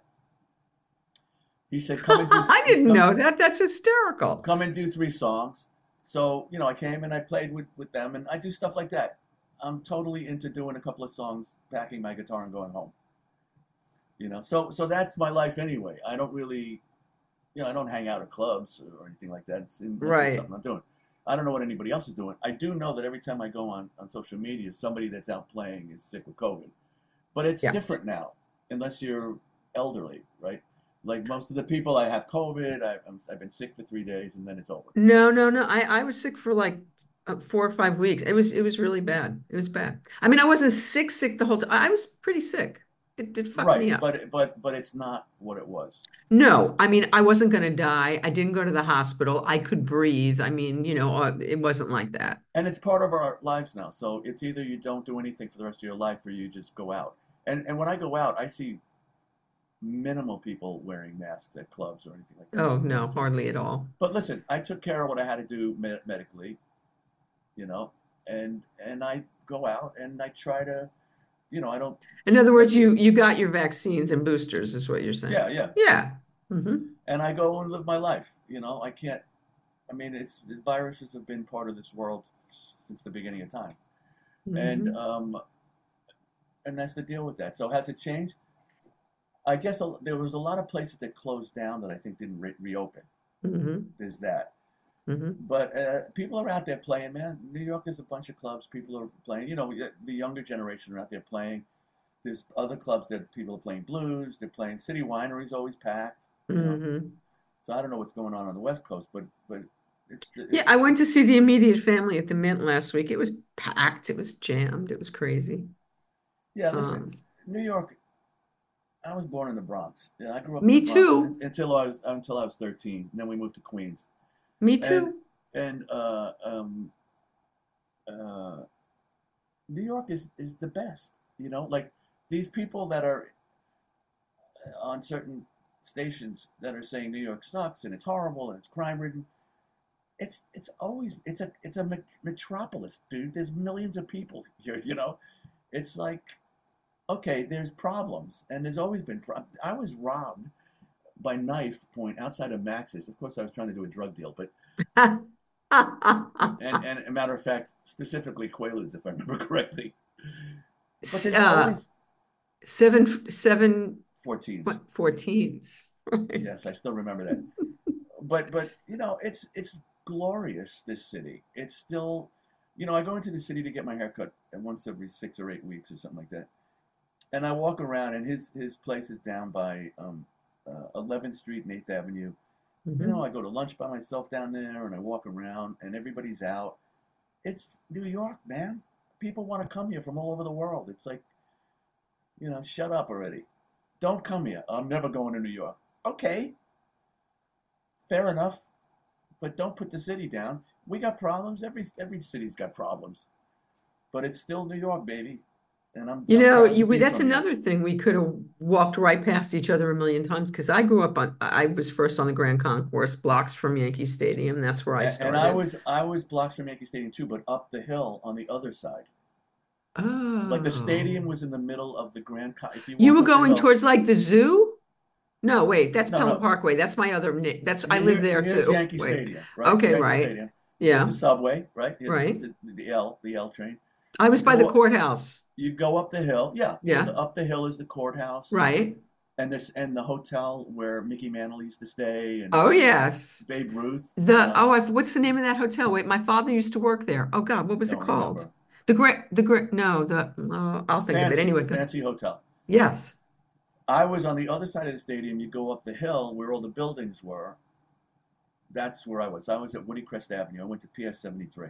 He said, "Come and do." I didn't come- know that. That's hysterical. come and do three songs. So, you know, I came and I played with, with them and I do stuff like that. I'm totally into doing a couple of songs, packing my guitar and going home. You know, so so that's my life anyway. I don't really, you know, I don't hang out at clubs or anything like that. It's, Right. something I'm doing. I don't know what anybody else is doing. I do know that every time I go on, on social media, somebody that's out playing is sick with COVID. But it's Yeah. different now, unless you're elderly, right? Like most of the people, I have COVID. I, I'm, I've been sick for three days, and then it's over. No, no, no. I, I was sick for like uh, four or five weeks. It was it was really bad. It was bad. I mean, I wasn't sick sick the whole time. I was pretty sick. It it fucked me Right, up. but but but it's not what it was. No, I mean, I wasn't going to die. I didn't go to the hospital. I could breathe. I mean, you know, uh, it wasn't like that. And it's part of our lives now. So it's either you don't do anything for the rest of your life or you just go out. And and when I go out, I see minimal people wearing masks at clubs or anything like that. Oh, no, hardly at all. But listen, I took care of what I had to do med- medically, you know, and and I go out and I try to, you know, I don't. In other words, you you got your vaccines and boosters, is what you're saying. Yeah, yeah. Yeah. hmm And I go and live my life. You know, I can't. I mean, it's viruses have been part of this world since the beginning of time, and um, and that's the deal with that. So has it changed? I guess a, there was a lot of places that closed down that I think didn't re- reopen. hmm There's that. Hmm But uh, people are out there playing, man. New York, there's a bunch of clubs. People are playing. You know, the- younger generation are out there playing. There's other clubs that people are playing blues. They're playing City Winery's always packed. You know? hmm So I don't know what's going on on the West Coast, but but it's, it's Yeah, I went to see the immediate family at the Mint last week. It was packed. It was jammed. It was crazy. yeah. Listen, Um, New York. I was born in the Bronx. Yeah, I grew up. Me in the Bronx too. Until I was until I was 13. And then we moved to Queens. Me too. and uh, um, uh, New York is is the best. You know, like these people that are on certain stations that are saying New York sucks and it's horrible and it's crime ridden. It's it's always it's a it's a metropolis, dude. There's millions of people here. You know, it's like okay, there's problems and there's always been. Pro- I was robbed by knife point outside of Max's. Of course, I was trying to do a drug deal, but and, and a matter of fact, specifically Quaaludes, if I remember correctly. But uh, always seven seven 14s. fourteens. Right. Yes, I still remember that. But but you know, it's it's glorious. This city. It's still, you know, I go into the city to get my haircut and once every six or eight weeks or something like that, and I walk around, and his his place is down by um, uh, 11th Street and 8th Avenue. You Mhm. know, I go to lunch by myself down there and I walk around and everybody's out. It's New York, man. People want to come here from all over the world. It's like, you know, shut up already. Don't come here. I'm never going to New York. Okay. Fair enough. But don't put the city down. We got problems. Every every city's got problems. But it's still New York, baby. And I'm You I'm know, you, that's another thing. We could have walked right past each other a million times because I grew up on, I was first on the Grand Concourse, blocks from Yankee Stadium. That's where I started. And I was I was blocks from Yankee Stadium too, but up the hill on the other side. Oh. Like the stadium Oh. was in the middle of the Grand Con. You, You were going towards like the zoo? No, wait, that's No, Pelham no. Parkway. That's my other, that's, I live there here's too. Yankee Wait. Stadium, right? Okay, Yankee right. Stadium. Yeah, the subway, right? Here's Right. The, the L, the L train. I was by the Well- courthouse, You go up the hill, yeah. Yeah. So the, up the hill is the courthouse, right? And this and the hotel where Mickey Mantle used to stay, and Oh, yes. Babe Ruth. The, uh, oh, I've, what's the name of that hotel? Wait, my father used to work there. Oh God, what was it called? remember. The great, the great, no, the, uh, I'll think of it anyway. the fancy hotel. Yes. I was on the other side of the stadium. You go up the hill where all the buildings were. That's where I was. I was at Woodycrest Avenue. I went to PS 73.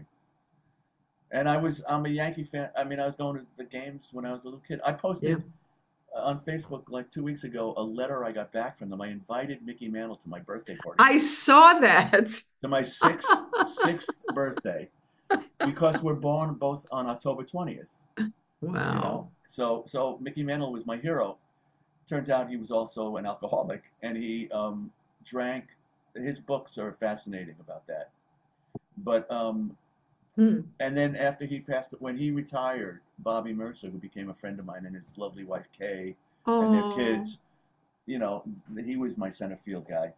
And I was, I'm a Yankee fan. I mean, I was going to the games when I was a little kid. I posted uh, on Facebook like two weeks ago a letter I got back from them. I invited Mickey Mantle to my birthday party, I saw that. to my sixth, sixth birthday, because we're born both on October 20th. you Wow. know so so mickey mantle was my hero turns out he was also an alcoholic and he um, drank his books are fascinating about that but um, Hmm. and then after he passed when he retired bobby murcer who became a friend of mine and his lovely wife kay and their kids you know he was my center field guy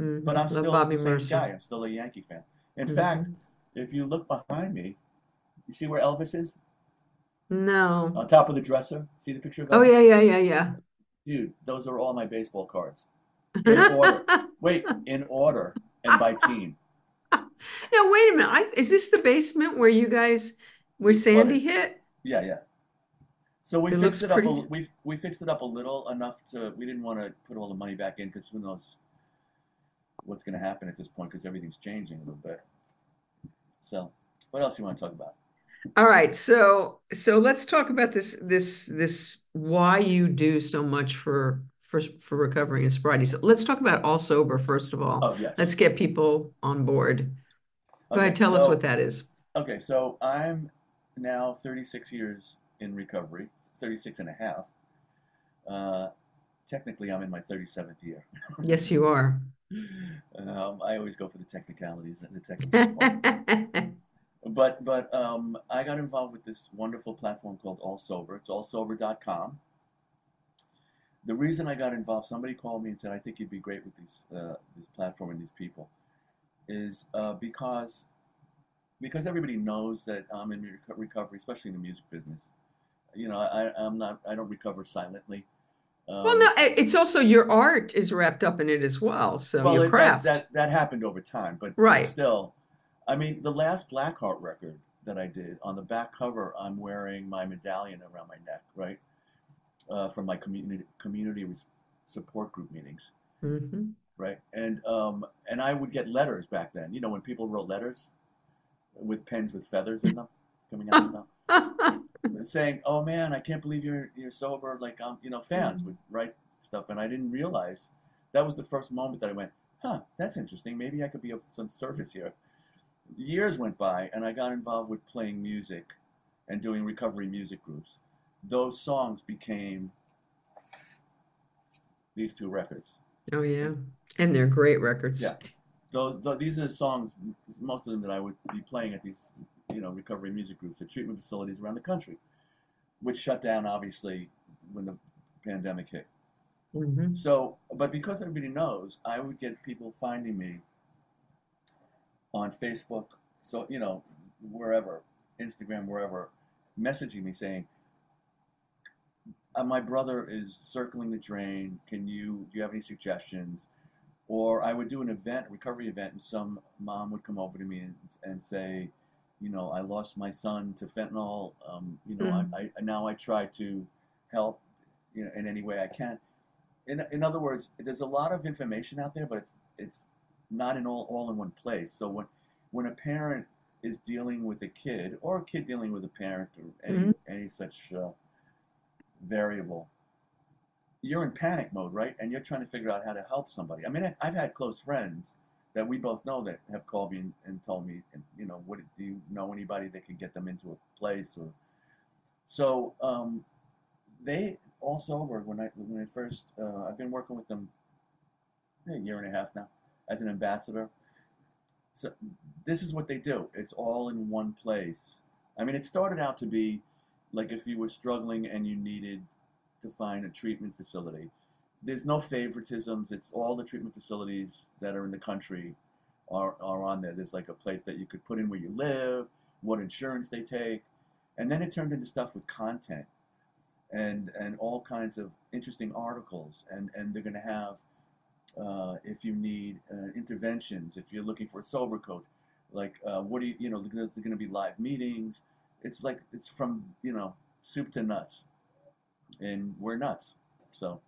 Mhm. but i'm Love still Bobby the same Murcer. guy i'm still a yankee fan in Mhm. fact if you look behind me you see where elvis is No. on top of the dresser see the picture of Oh, yeah, yeah, yeah, yeah. Dude, those are all my baseball cards. In order. Wait, in order and by team. Now, wait a minute. I, is this the basement where you guys, where Sandy hit? Yeah, yeah. So we It fixed it up. A, we we fixed it up a little enough to. We didn't want to put all the money back in because who knows what's going to happen at this point because everything's changing a little bit. So, What else you want to talk about? All right, so so let's talk about this this this why you do so much for for for recovery and sobriety. So let's talk about All Sober first of all. Oh, yes. Let's get people on board. Go Okay, ahead, tell us what that is. Okay, so I'm now 36 years in recovery, 36 and a half. Uh, technically, I'm in my 37th year. Yes, you are. Um, I always go for the technicalities and the technical. But but um, I got involved with this wonderful platform called All Sober. It's allsober.com. The reason I got involved, somebody called me and said, "I think you'd be great with these uh, this platform and these people," is uh, because because everybody knows that I'm in recovery, especially in the music business. You know, I, I'm not. I don't recover silently. Um, Well, no, it's also your art is wrapped up in it as well. So well, your it- that, that that happened over time, but Right. still, I mean, the last Blackheart record that I did on the back cover, I'm wearing my medallion around my neck, right, uh, from my community community support group meetings, Mhm. right, and um, and I would get letters back then. You know, when people wrote letters with pens with feathers in them coming out of them saying, "Oh man, I can't believe you're you're sober." Like, um, you know, fans Mhm. would write stuff, and I didn't realize that was the first moment that I went, "Huh, that's interesting. Maybe I could be of some service here." Years went by, and I got involved with playing music and doing recovery music groups. Those songs became these two records. Oh yeah, and they're great records. Yeah. Those, th these are the songs, most of them that I would be playing at these, you know, recovery music groups at treatment facilities around the country, which shut down obviously when the pandemic hit. Mhm. So, but because everybody knows, I would get people finding me on Facebook, so you know, wherever, Instagram, wherever, messaging me saying, uh, "My brother is circling the drain. Can you? Do you have any suggestions?" Or I would do an event, a recovery event, and some mom would come over to me and, and say, "You know, I lost my son to fentanyl. Um, you know, Mm. I, I now I try to help, you know, in any way I can." in, in other words, there's a lot of information out there, but it's it's not in all, all in one place. So when when a parent is dealing with a kid or a kid dealing with a parent or any any such uh, variable, you're in panic mode, right? And you're trying to figure out how to help somebody. I mean, I've, had close friends that we both know that have called me and, and told me, and, you know, what do you know anybody that can get them into a place or so um, they also sober when I when I first uh, I've been working with them a year and a half now as an ambassador. So this is what they do. It's all in one place. I mean, it started out to be like if you were struggling and you needed to find a treatment facility. There's no favoritisms. It's all the treatment facilities that are in the country are, are on there. There's like a place that you could put in where you live, what insurance they take, and then it turned into stuff with content and and all kinds of interesting articles and and they're going to have uh, if you need uh, interventions if you're looking for a sober coach like uh, what do you you know there's going to be live meetings it's like it's from you know soup to nuts. And we're nuts. So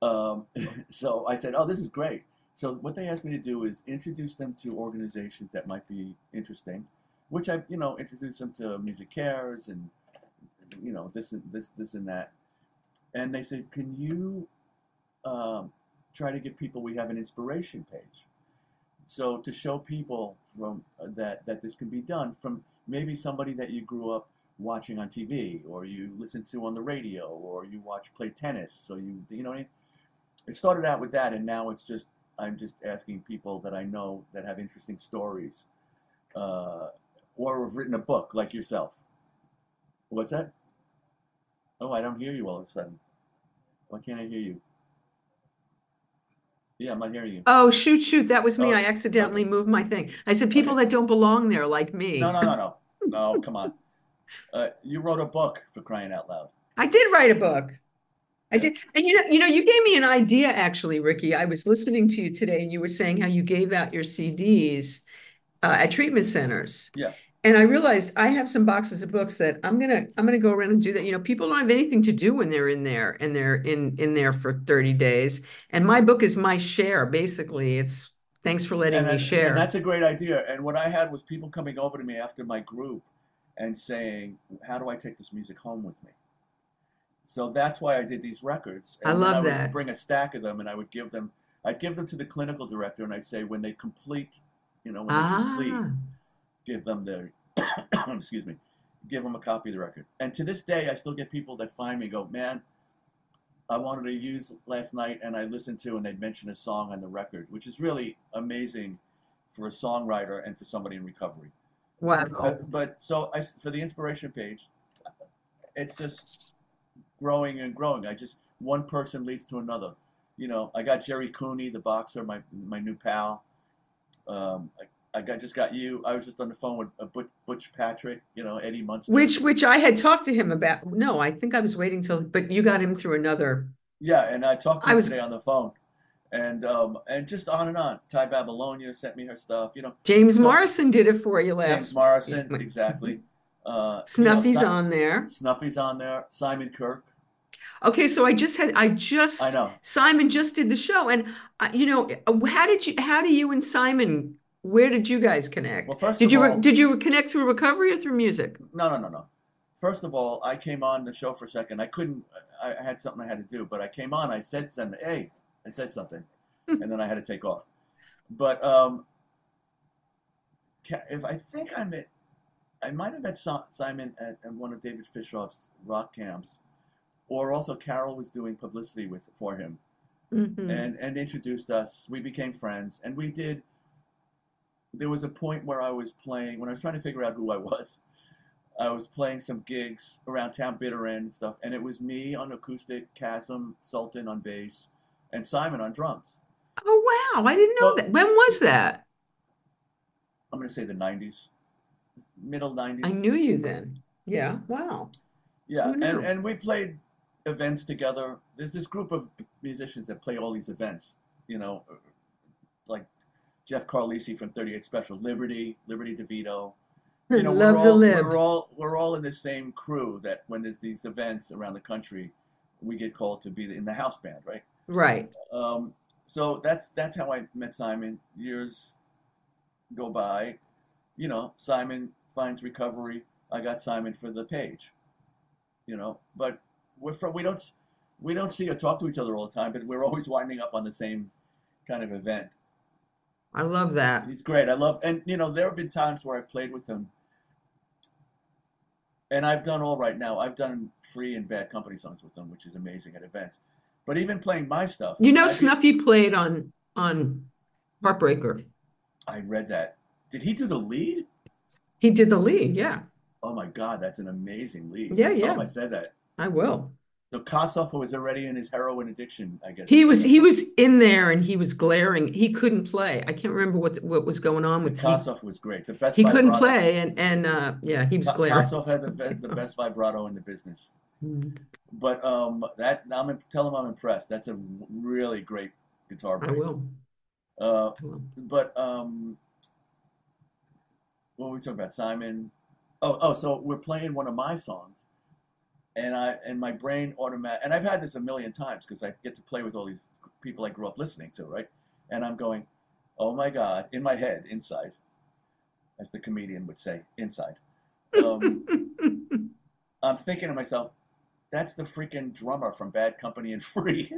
um, so i said oh this is great. So what they asked me to do is introduce them to organizations that might be interesting which i you know introduced them to music cares and you know this and this this and that. And they said can you um, try to get people we have an inspiration page so to show people from uh, that that this can be done from maybe somebody that you grew up watching on TV or you listen to on the radio or you watch play tennis so you you know what I mean? it started out with that and now it's just I'm just asking people that I know that have interesting stories uh, or have written a book like yourself what's that Oh, I don't hear you all of a sudden. Why can't I hear you? Yeah, I'm not hearing you. Oh, shoot, shoot, that was me. Oh, I accidentally moved my thing. I said people that don't belong there like me. No, no, no, no. No, come on. Uh, you wrote a book for crying out loud. I did write a book. I did. And you know, you know, you gave me an idea actually, Ricky. I was listening to you today and you were saying how you gave out your CDs uh, at treatment centers. Yeah. And I realized I have some boxes of books that I'm gonna I'm gonna go around and do that. You know, people don't have anything to do when they're in there and they're in in there for 30 days. And my book is my share. Basically, it's Thanks for letting and, me share. and that's a great idea. And what I had was people coming over to me after my group and saying, "How do I take this music home with me?" So that's why I did these records. I And then love would that. Bring a stack of them, and I would give them. I'd give them to the clinical director, and I'd say, when they complete, you know, when they complete, Ah, give them the, excuse me, give them a copy of the record. And to this day, I still get people that find me and go, man, I wanted to use last night, and I listened to, and they'd mention a song on the record, which is really amazing for a songwriter and for somebody in recovery. wow. But, but so I, for the inspiration page, it's just growing and growing. I just one person leads to another. You know, I got Gerry Cooney, the boxer, my my new pal. Um, I, I got just got you. I was just on the phone with uh, Butch, Butch Patrick. You know, Eddie Munster. Which which I had talked to him about. No, I think I was waiting till, but you got him through another. Yeah, and I talked to I was- today on the phone, and um, and just on and on. Tai Babilonia sent me her stuff. You know, James So- Morrison did it for you James last. Morrison, Yeah. exactly. Uh, you know, Snuffy's on there. Snuffy's on there. Simon Kirke. Okay, so I just had I just I know. Simon just did the show, and uh, you know, how did you? How do you and Simon? Where did you guys connect? Well, first Did of you all, did you connect through recovery or through music? no, no, no, no. First of all, I came on the show for a second. I couldn't. I had something I had to do, but I came on. I said something. Hey, I said something, and then I had to take off. But um, if I think I met, I might have met Simon at, at one of David Fishof's rock camps, or also Carol was doing publicity with for him. Mhm. and and introduced us. We became friends, and we did. There was a point where I was playing when I was trying to figure out who I was. I was playing some gigs around town, bitter end and stuff, and it was me on acoustic, Kasim, Sulton on bass, and Simon on drums. Oh wow, I didn't know that. When was that? I'm going to say the '90s, middle '90s. I knew you then. Yeah, wow. Yeah, and and we played events together. There's this group of musicians that play all these events. You know, like Jeff Carlisi from 38 Special, Liberty, Liberty DeVito. You know, Love we're all, lib. We're all we're all in the same crew. That when there's these events around the country, we get called to be in the house band, right? Right. Um, so that's that's how I met Simon. Years go by, you know. Simon finds recovery. I got Simon for the page, you know. But we're from we don't we don't see or talk to each other all the time, but we're always winding up on the same kind of event. I love that. He's great. I love and you know there have been times where I've played with him, and I've done all right now. I've done free and bad company songs with him, which is amazing at events. But even playing my stuff, You know, be- Snuffy played on on Heartbreaker. I read that. Did he do the lead? He did the lead. Yeah, Oh my God, that's an amazing lead. Yeah, Tell yeah. I said that. I will. So Kossoff was already in his heroin addiction, I guess. He was he was in there and he was glaring. He couldn't play. I can't remember what what was going on with Kossoff was great. The best. he couldn't vibrato- play and and uh yeah, he was glaring. Kossoff had the, the best vibrato in the business. Mm, But um, that I'm tell him I'm impressed. That's a really great guitar I will. Uh, I will. but um, what were we talking about? Simon. Oh, oh, so we're playing one of my songs, and I and my brain automatic. And I've had this a million times because I get to play with all these people I grew up listening to, right? And I'm going, oh my god, in my head, inside, as the comedian would say, inside. Um, I'm thinking to myself, that's the freaking drummer from Bad Company and Free.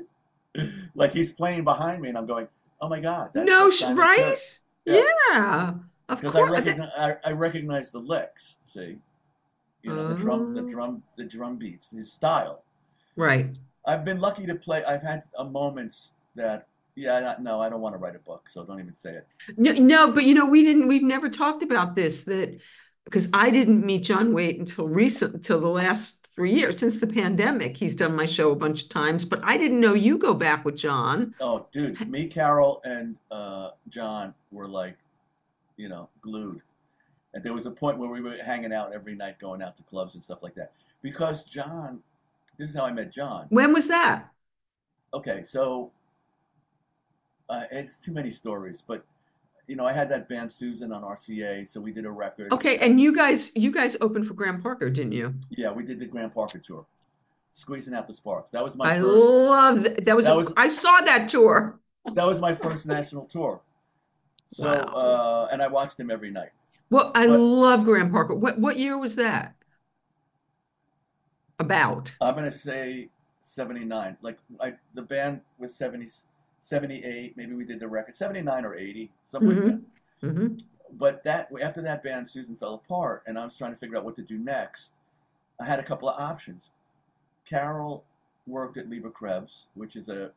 like he's playing behind me, and I'm going, oh my god, that's No, right? Yeah, Yeah. of Because I course. recognize, I, I recognize the licks. See, you know the drum, the Oh. drum, the drum beats, his style. Right. I've been lucky to play. I've had uh, moments that, yeah, no, I don't want to write a book, so don't even say it. No, no, but you know, we didn't, we've never talked about this that because I didn't meet John Waite until recent, until the last three years since the pandemic. He's done my show a bunch of times, but I didn't know you go back with John. Oh, dude, me, Carol, and uh, John were like, you know, glued. And there was a point where we were hanging out every night, going out to clubs and stuff like that. Because John, this is how I met John. When was that? Okay, so uh, it's too many stories, but you know, I had that band Susan on RCA, so we did a record. Okay, and you guys, you guys opened for Graham Parker, didn't you? Yeah, we did the Graham Parker tour, squeezing out the sparks. That was my I first. love that. That was, That was- I saw that tour. That was my first national tour, So, Wow. uh, and I watched him every night. Well, I But love Graham Parker. What what year was that? About. I'm gonna say 79. Like I, the band was 70, 78. Maybe we did the record 79 or 80, something like that. hmm hmm But that after that band, Susan fell apart, and I was trying to figure out what to do next. I had a couple of options. Carol worked at Leber Krebs, which is a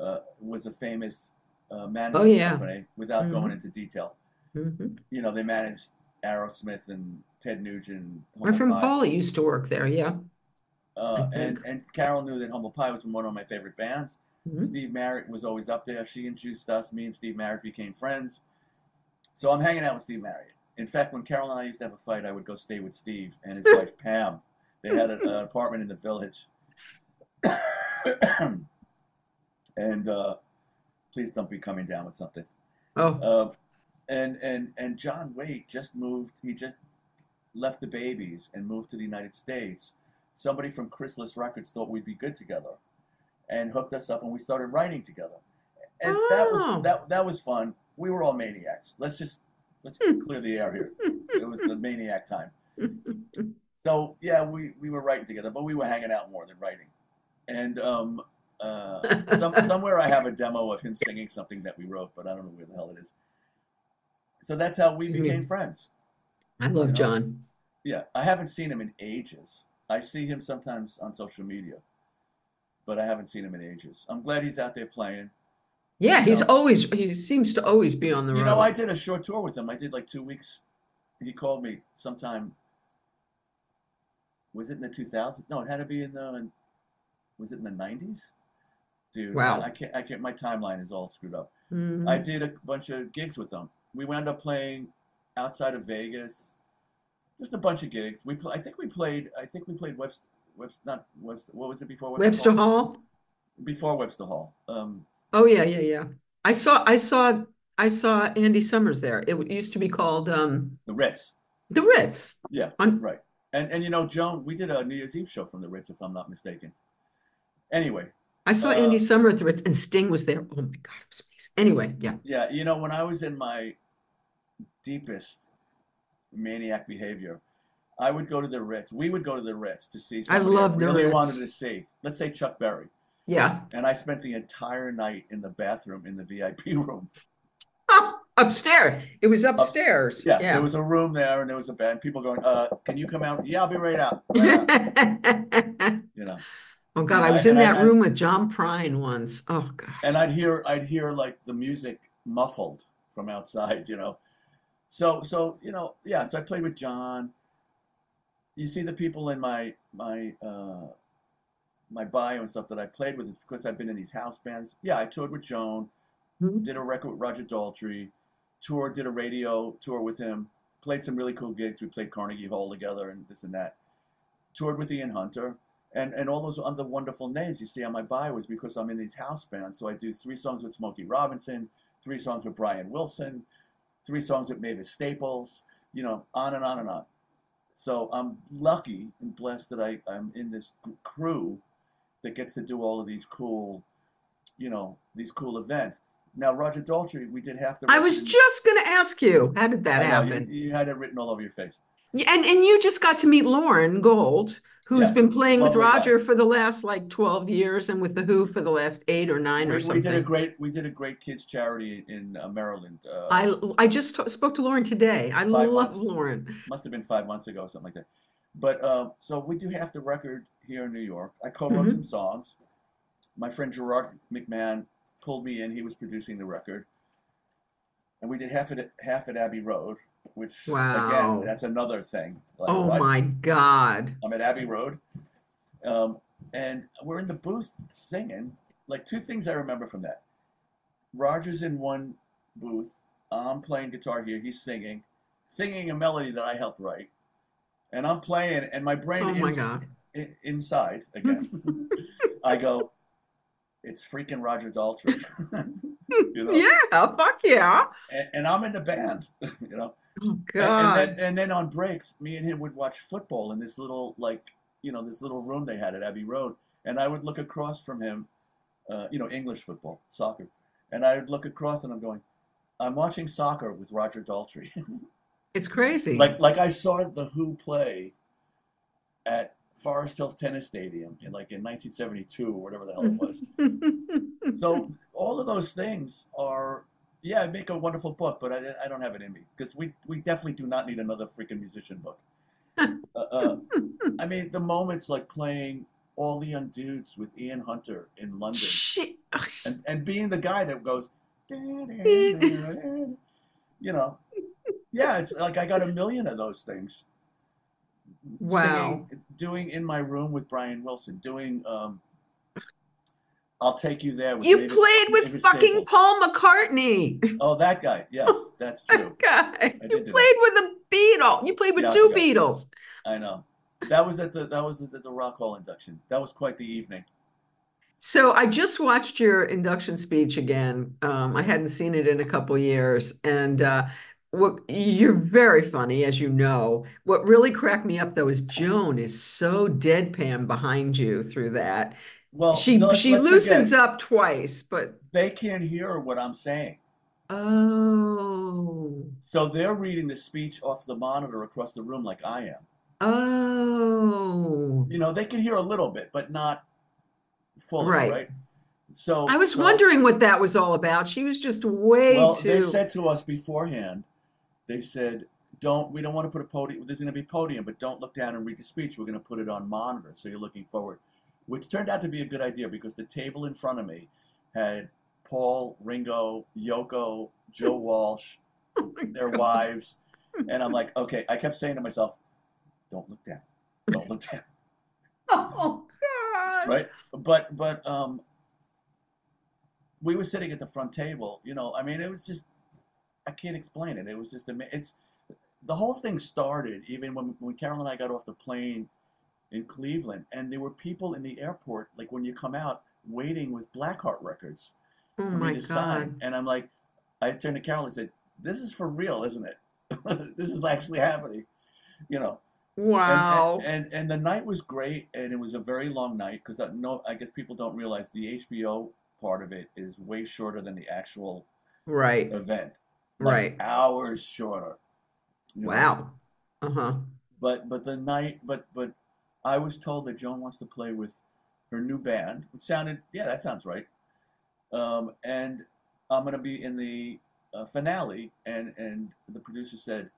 uh, was a famous uh, Oh management yeah. company. Without going hmm into detail, hmm you know, they managed Aerosmith and Ted Nugent, My friend Pie. Paula used to work there. Yeah, Uh, and and Carol knew that Humble Pie was one of my favorite bands. hmm Steve Marriott was always up there. She introduced us. Me and Steve Marriott became friends. So I'm hanging out with Steve Marriott. In fact, when Carol and I used to have a fight, I would go stay with Steve and his wife Pam. They had an, an apartment in the village. and uh, please don't be coming down with something. Oh, Uh, and and and John Waite just moved. He just left the Babys and moved to the United States. Somebody from Chrysalis Records thought we'd be good together, and hooked us up, and we started writing together. And that was oh. that that was fun. We were all maniacs. Let's just let's Hmm. clear the air here. It was the maniac time. So yeah, we we were writing together, but we were hanging out more than writing. And um, uh, some, somewhere I have a demo of him singing something that we wrote, but I don't know where the hell it is. So that's how we became friends. I You love know? John. Yeah, I haven't seen him in ages. I see him sometimes on social media, but I haven't seen him in ages. I'm glad he's out there playing. Yeah, You he's know, always he seems to always be on the road. you know, I did a short tour with him. I did like two weeks. He called me sometime. Was it in the 2000s? No, it had to be in the. Was it in the 90s? Dude, I, I can't. I can't. My timeline is all screwed up. I hmm did a bunch of gigs with them. We wound up playing outside of Vegas, just a bunch of gigs. We pl- I think we played. I think we played Webster. Webster not Webster. What was it before Webster Webster Hall? Hall. Before Webster Hall. Um, Oh yeah, yeah, yeah. I saw I saw I saw Andy Summers there. It used to be called um the Ritz. the Ritz. Yeah, On right. And and you know, Joan, we did a New Year's Eve show from the Ritz, if I'm not mistaken. Anyway, I saw Andy uh, Summer at the Ritz and Sting was there. Oh my God, it was amazing. Anyway, yeah. yeah, you know, when I was in my deepest maniac behavior, I would go to the Ritz. We would go to the Ritz to see I I love the really wanted to see. Let's say Chuck Berry. Yeah. And I spent the entire night in the bathroom in the VIP room. Oh, upstairs. It was Up, upstairs. yeah, Yeah. there was a room there, and there was a bed. People going, "Uh, can you come out?" Yeah, I'll be right out. Right out. You know, Oh God, know, I I, was in and I that and room with John Prine once. Oh God. and I'd hear I'd hear like the music muffled from outside. You know, so so you know, yeah. So I played with John. You see the people in my my uh, my bio and stuff that I played with is because I've been in these house bands. Yeah, I toured with Joan. Mhm. did a record with Roger Daltrey, toured, did a radio tour with him, played some really cool gigs. We played Carnegie Hall together and this and that. Toured with Ian Hunter, and and all those other wonderful names you see on my bio is because I'm in these house bands. So I do three songs with Smokey Robinson, three songs with Brian Wilson, three songs with Mavis Staples, you know, on and on and on. So I'm lucky and blessed that I, I'm in this crew that gets to do all of these cool, you know, these cool events. Now, Roger Daltrey, we did half the I was just gonna ask you, how did that know you, happen? you had it written all over your face. Yeah, And and you just got to meet Loren Gold, who's Yes, been playing with lovely guy. Roger for the last like 12 years and with the Who for the last eight or nine or We, we did a something. great we did a great kids charity in uh, Maryland. Uh, I I just t- spoke to Loren today. I love months Loren. must have been five months ago, or something like that. But uh, so we do half the record here in New York. I co-wrote hmm some songs. My friend Gerard McMahon pulled me in. He was producing the record, and we did half at half at Abbey Road, which again, that's another thing. Like Oh my God. I'm at Abbey Road, um, and we're in the booth singing. Like two things I remember from that. Roger's in one booth. I'm playing guitar here. He's singing, singing a melody that I helped write, and I'm playing, and my brain Oh my ins- God. i- inside again. I go, it's freaking Roger Daltrey, you know, Yeah, fuck yeah. and, and I'm in the band, you know. Oh And, and then and then on breaks, me and him would watch football in this little like you know this little room they had at Abbey Road, and I would look across from him, uh, you know English football, soccer, and I would look across and I'm going, I'm watching soccer with Roger Daltrey. It's crazy. like like I saw the Who play at Forest Hills Tennis Stadium in like in 1972 or whatever the hell it was. so all of those things are yeah, I make a wonderful book, but I, I don't have it in me because we we definitely do not need another freaking musician book. uh, uh, I mean, the moments like playing all the young dudes with Ian Hunter in London Shit. and, and being the guy that goes, you know, yeah, it's like I got a million of those things. Wow. Singing, doing in my room with Brian Wilson, doing um, I'll take you there. With You played with fucking Staples. Paul McCartney. Oh, that guy. Yes, that's true. Guy. You played with a Beatle. You played with Yeah, two forgot. Beatles. I know. That was at the that was at the Rock Hall induction. That was quite the evening. So I just watched your induction speech again. Um, I hadn't seen it in a couple years, and uh, what you're very funny, as you know. What really cracked me up though is Joan is so deadpan behind you through that. Well, She no, she loosens forget, up twice, but They can't hear what I'm saying, oh, so they're reading the speech off the monitor across the room like I am. oh. You know, they can hear a little bit, but not fully, Right. right? So I was so- wondering what that was all about. She was just way Well, too. they said to us beforehand, they said, "Don't we don't want to put a podium. There's going to be a podium, but don't look down and read the speech. We're going to put it on monitor, so you're looking forward." Which turned out to be a good idea because the table in front of me had Paul, Ringo, Yoko, Joe Walsh, Oh their God. wives, and I'm like, okay. I kept saying to myself, "Don't look down. Don't look down." Oh God. right? But but um, we were sitting at the front table. You know, I mean, it was just I can't explain it. It was just ama- it's the whole thing started even when when Carol and I got off the plane in Cleveland, and there were people in the airport, like when you come out, waiting with Blackheart records Oh for my me to sign, and I'm like, I turned to Carol and said, "This is for real, isn't it? this is actually happening." You know, Wow. and, and and the night was great, and it was a very long night because I no, I guess people don't realize the HBO part of it is way shorter than the actual Right. event, like Right. hours shorter. you know. Wow. Uh-huh. But but the night, but but I was told that Joan wants to play with her new band, which sounded yeah, that sounds right. Um, and I'm gonna be in the uh, finale, and and the producer said,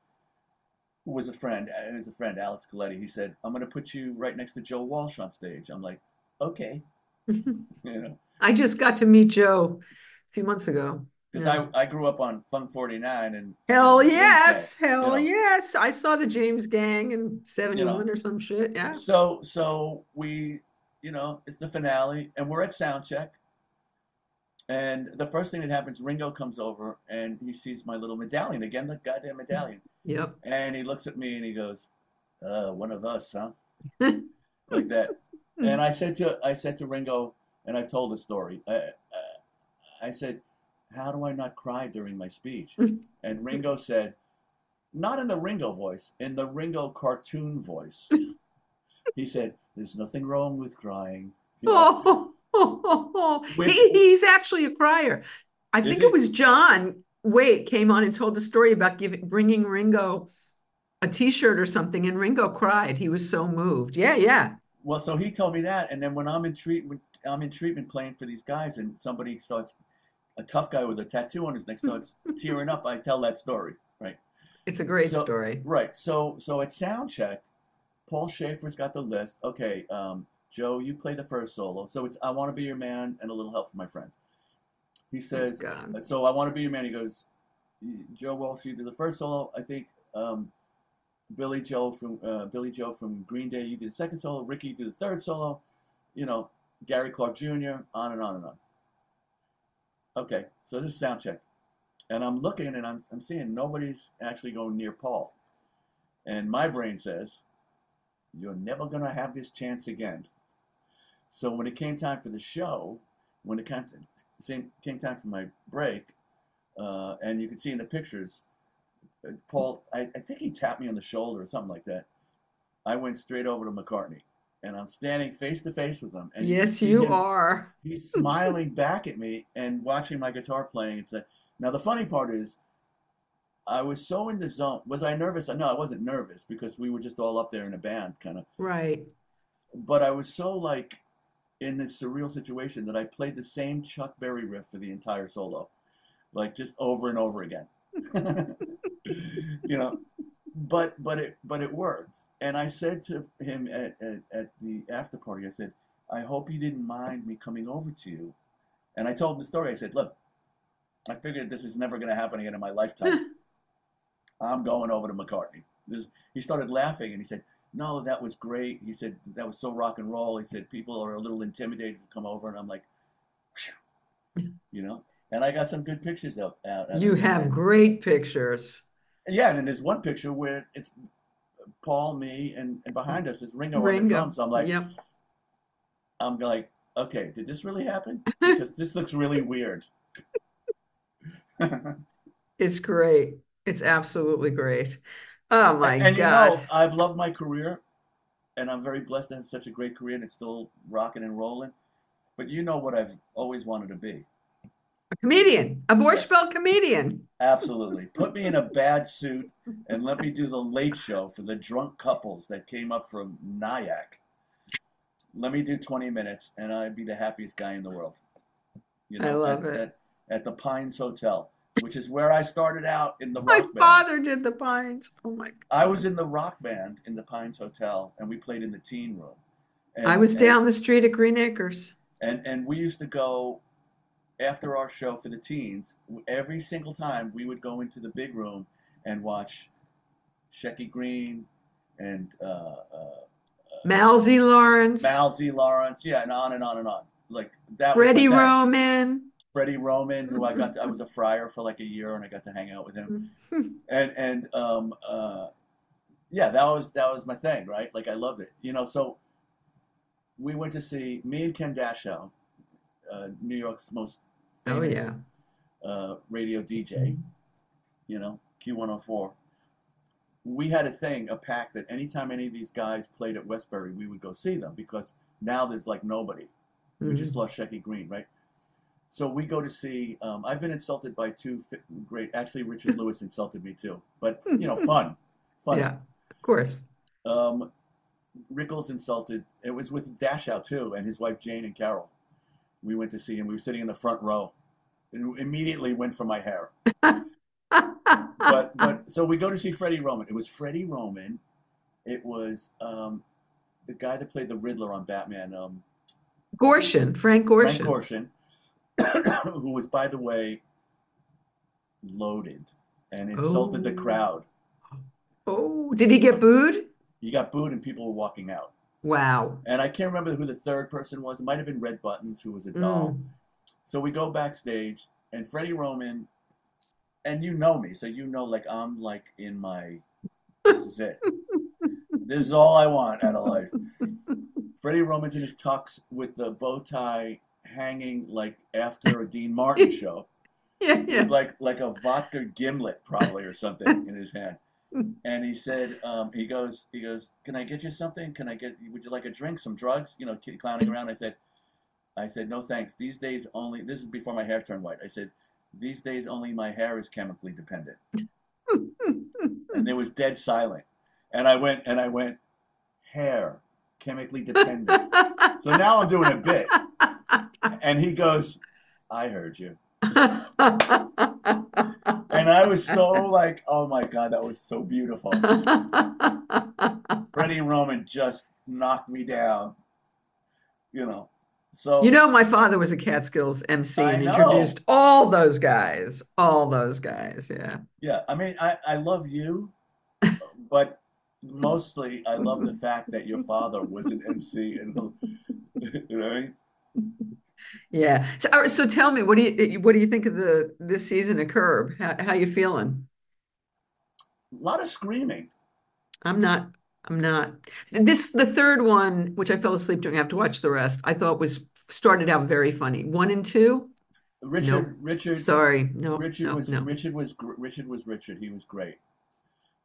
who was a friend, uh, who's a friend, Alex Coletti. He said, I'm gonna put you right next to Joe Walsh on stage. I'm like, okay, you know, I just got to meet Joe a few months ago. Because Yeah. I I grew up on Funk 49 and Hell yes. Hell you know. yes. I saw the James Gang in 71 or some shit. Yeah. So so we, you know, it's the finale, and we're at sound check. And the first thing that happens, Ringo comes over and he sees my little medallion again, the goddamn medallion, Yep. and he looks at me and he goes, "Uh, one of us, huh?" like that. And hmm. I said to I said to Ringo, and I've told the story. I, I, I said, "How do I not cry during my speech?" And Ringo said, not in the Ringo voice, in the Ringo cartoon voice. He said, "There's nothing wrong with crying." You know? Oh, Which- he, he's actually a crier. I think he? it was John Waite came on and told a story about giving bringing Ringo a T-shirt or something, and Ringo cried. He was so moved. Yeah, yeah. Well, so he told me that, and then when I'm in treatment, I'm in treatment playing for these guys, and somebody starts, a tough guy with a tattoo on his neck starts tearing up. I tell that story, right? It's a great So- story. Right. So so at sound check, Paul Shaffer's got the list. Okay, um, Joe, you play the first solo. So it's I want to be your man and a little help from my friends. He says, Oh, so I want to be your man. He goes, Joe Walsh, you do the first solo. I think um, Billie Joe from uh, Billie Joe from Green Day, you do the second solo. Ricky, you do the third solo. You know, Gary Clark Jr. On and on and on. Okay, so this is sound check, and I'm looking and I'm I'm seeing nobody's actually going near Paul, and my brain says, "You're never gonna have this chance again." So when it came time for the show, when it came time for my break, uh, and you can see in the pictures, uh, Paul, I, I think he tapped me on the shoulder or something like that. I went straight over to McCartney, and I'm standing face to face with him. And Yes, you him- are. He's smiling back at me and watching my guitar playing. It's like, Now the funny part is, I was so in the zone. Was I nervous? No, I wasn't nervous because we were just all up there in a band, kind of. Right. But I was so like in this surreal situation that I played the same Chuck Berry riff for the entire solo, like just over and over again. you know, but but it but it worked. And I said to him at, at, at the after party, I said, I hope you didn't mind me coming over to you. And I told him the story. I said, look, I figured this is never going to happen again in my lifetime. I'm going over to McCartney. This, he started laughing and he said, no, that was great. He said, that was so rock and roll. He said, people are a little intimidated to come over. And I'm like, you know, and I got some good pictures out. out you have great pictures. Yeah, and then there's one picture where it's Paul, me, and, and behind us is Ringo, Ringo. on the drums. I'm like, yep. I'm like, okay, did this really happen? Because this looks really weird. it's great. It's absolutely great. Oh my and, and God. you know, I've loved my career and I'm very blessed to have such a great career and it's still rocking and rolling. But you know what I've always wanted to be. A comedian, a Borscht. Belt comedian. Absolutely. Put me in a bad suit and let me do the late show for the drunk couples that came up from Nyack. Let me do 20 minutes and I'd be the happiest guy in the world. You know, I love at, it. At, at the Pines Hotel which is where I started out in the my rock band. My father did the Pines. Oh my God. I was in the rock band in the Pines Hotel, and we played in the teen room. And, I was and, down the street at Green Acres. And and we used to go after our show for the teens. Every single time we would go into the big room and watch Shecky Greene and uh, uh, Mal Z. Lawrence. Mal Z. Lawrence, yeah, and on and on and on. Like that. Freddie Roman. Freddie Roman, who I got to, I was a friar for like a year and I got to hang out with him. and and um uh yeah, that was that was my thing, right? Like I loved it. You know, so we went to see me and Ken Dashow, uh, New York's most famous oh, yeah. uh, radio DJ, mm-hmm. you know, Q104. We had a thing, a pact that anytime any of these guys played at Westbury, we would go see them because now there's like nobody. Mm-hmm. We just mm-hmm. lost Shecky Greene, right? So we go to see. Um, I've been insulted by two great. Actually, Richard Lewis insulted me too, but you know, fun, fun. Yeah, of course. Um, Rickles insulted. It was with Dashow too, and his wife Jane and Carol. We went to see him. We were sitting in the front row, and immediately went for my hair. but but so we go to see Freddie Roman. It was Freddie Roman. It was um, the guy that played the Riddler on Batman. Um, Gorshin, Frank Gorshin. Frank Gorshin. who was, by the way, loaded and insulted oh. the crowd. Oh, did he get booed? He got booed and people were walking out. Wow. And I can't remember who the third person was. It might have been Red Buttons, who was a doll. Mm. So we go backstage, and Freddie Roman, and you know me, so you know, like, I'm like in my, this is it. this is all I want out of life. Freddie Roman's in his tux with the bow tie hanging like after a Dean Martin show. yeah, yeah. Like like a vodka gimlet probably or something in his hand. And he said, um, he goes, he goes, can I get you something? Can I get? Would you like a drink, some drugs? You know, clowning around. I said, I said, no thanks. These days only. This is before my hair turned white. I said, these days only my hair is chemically dependent. and there was dead silent. And I went and I went, hair chemically dependent. so now I'm doing a bit and he goes, I heard you. and I was so like, oh my God, that was so beautiful. Freddie Roman just knocked me down. You know. So You know, my father was a Catskills MC and introduced all those guys. All those guys, yeah. Yeah. I mean, I, I love you, but mostly I love the fact that your father was an MC and you know what I mean? Yeah. So, so tell me, what do you what do you think of the this season of Curb? How how you feeling? A lot of screaming. I'm not. I'm not. This the third one, which I fell asleep during. I have to watch the rest. I thought was started out very funny. One and two. Richard. Nope. Richard. Sorry. No. Richard no, was. No. Richard was. Richard was Richard. He was great.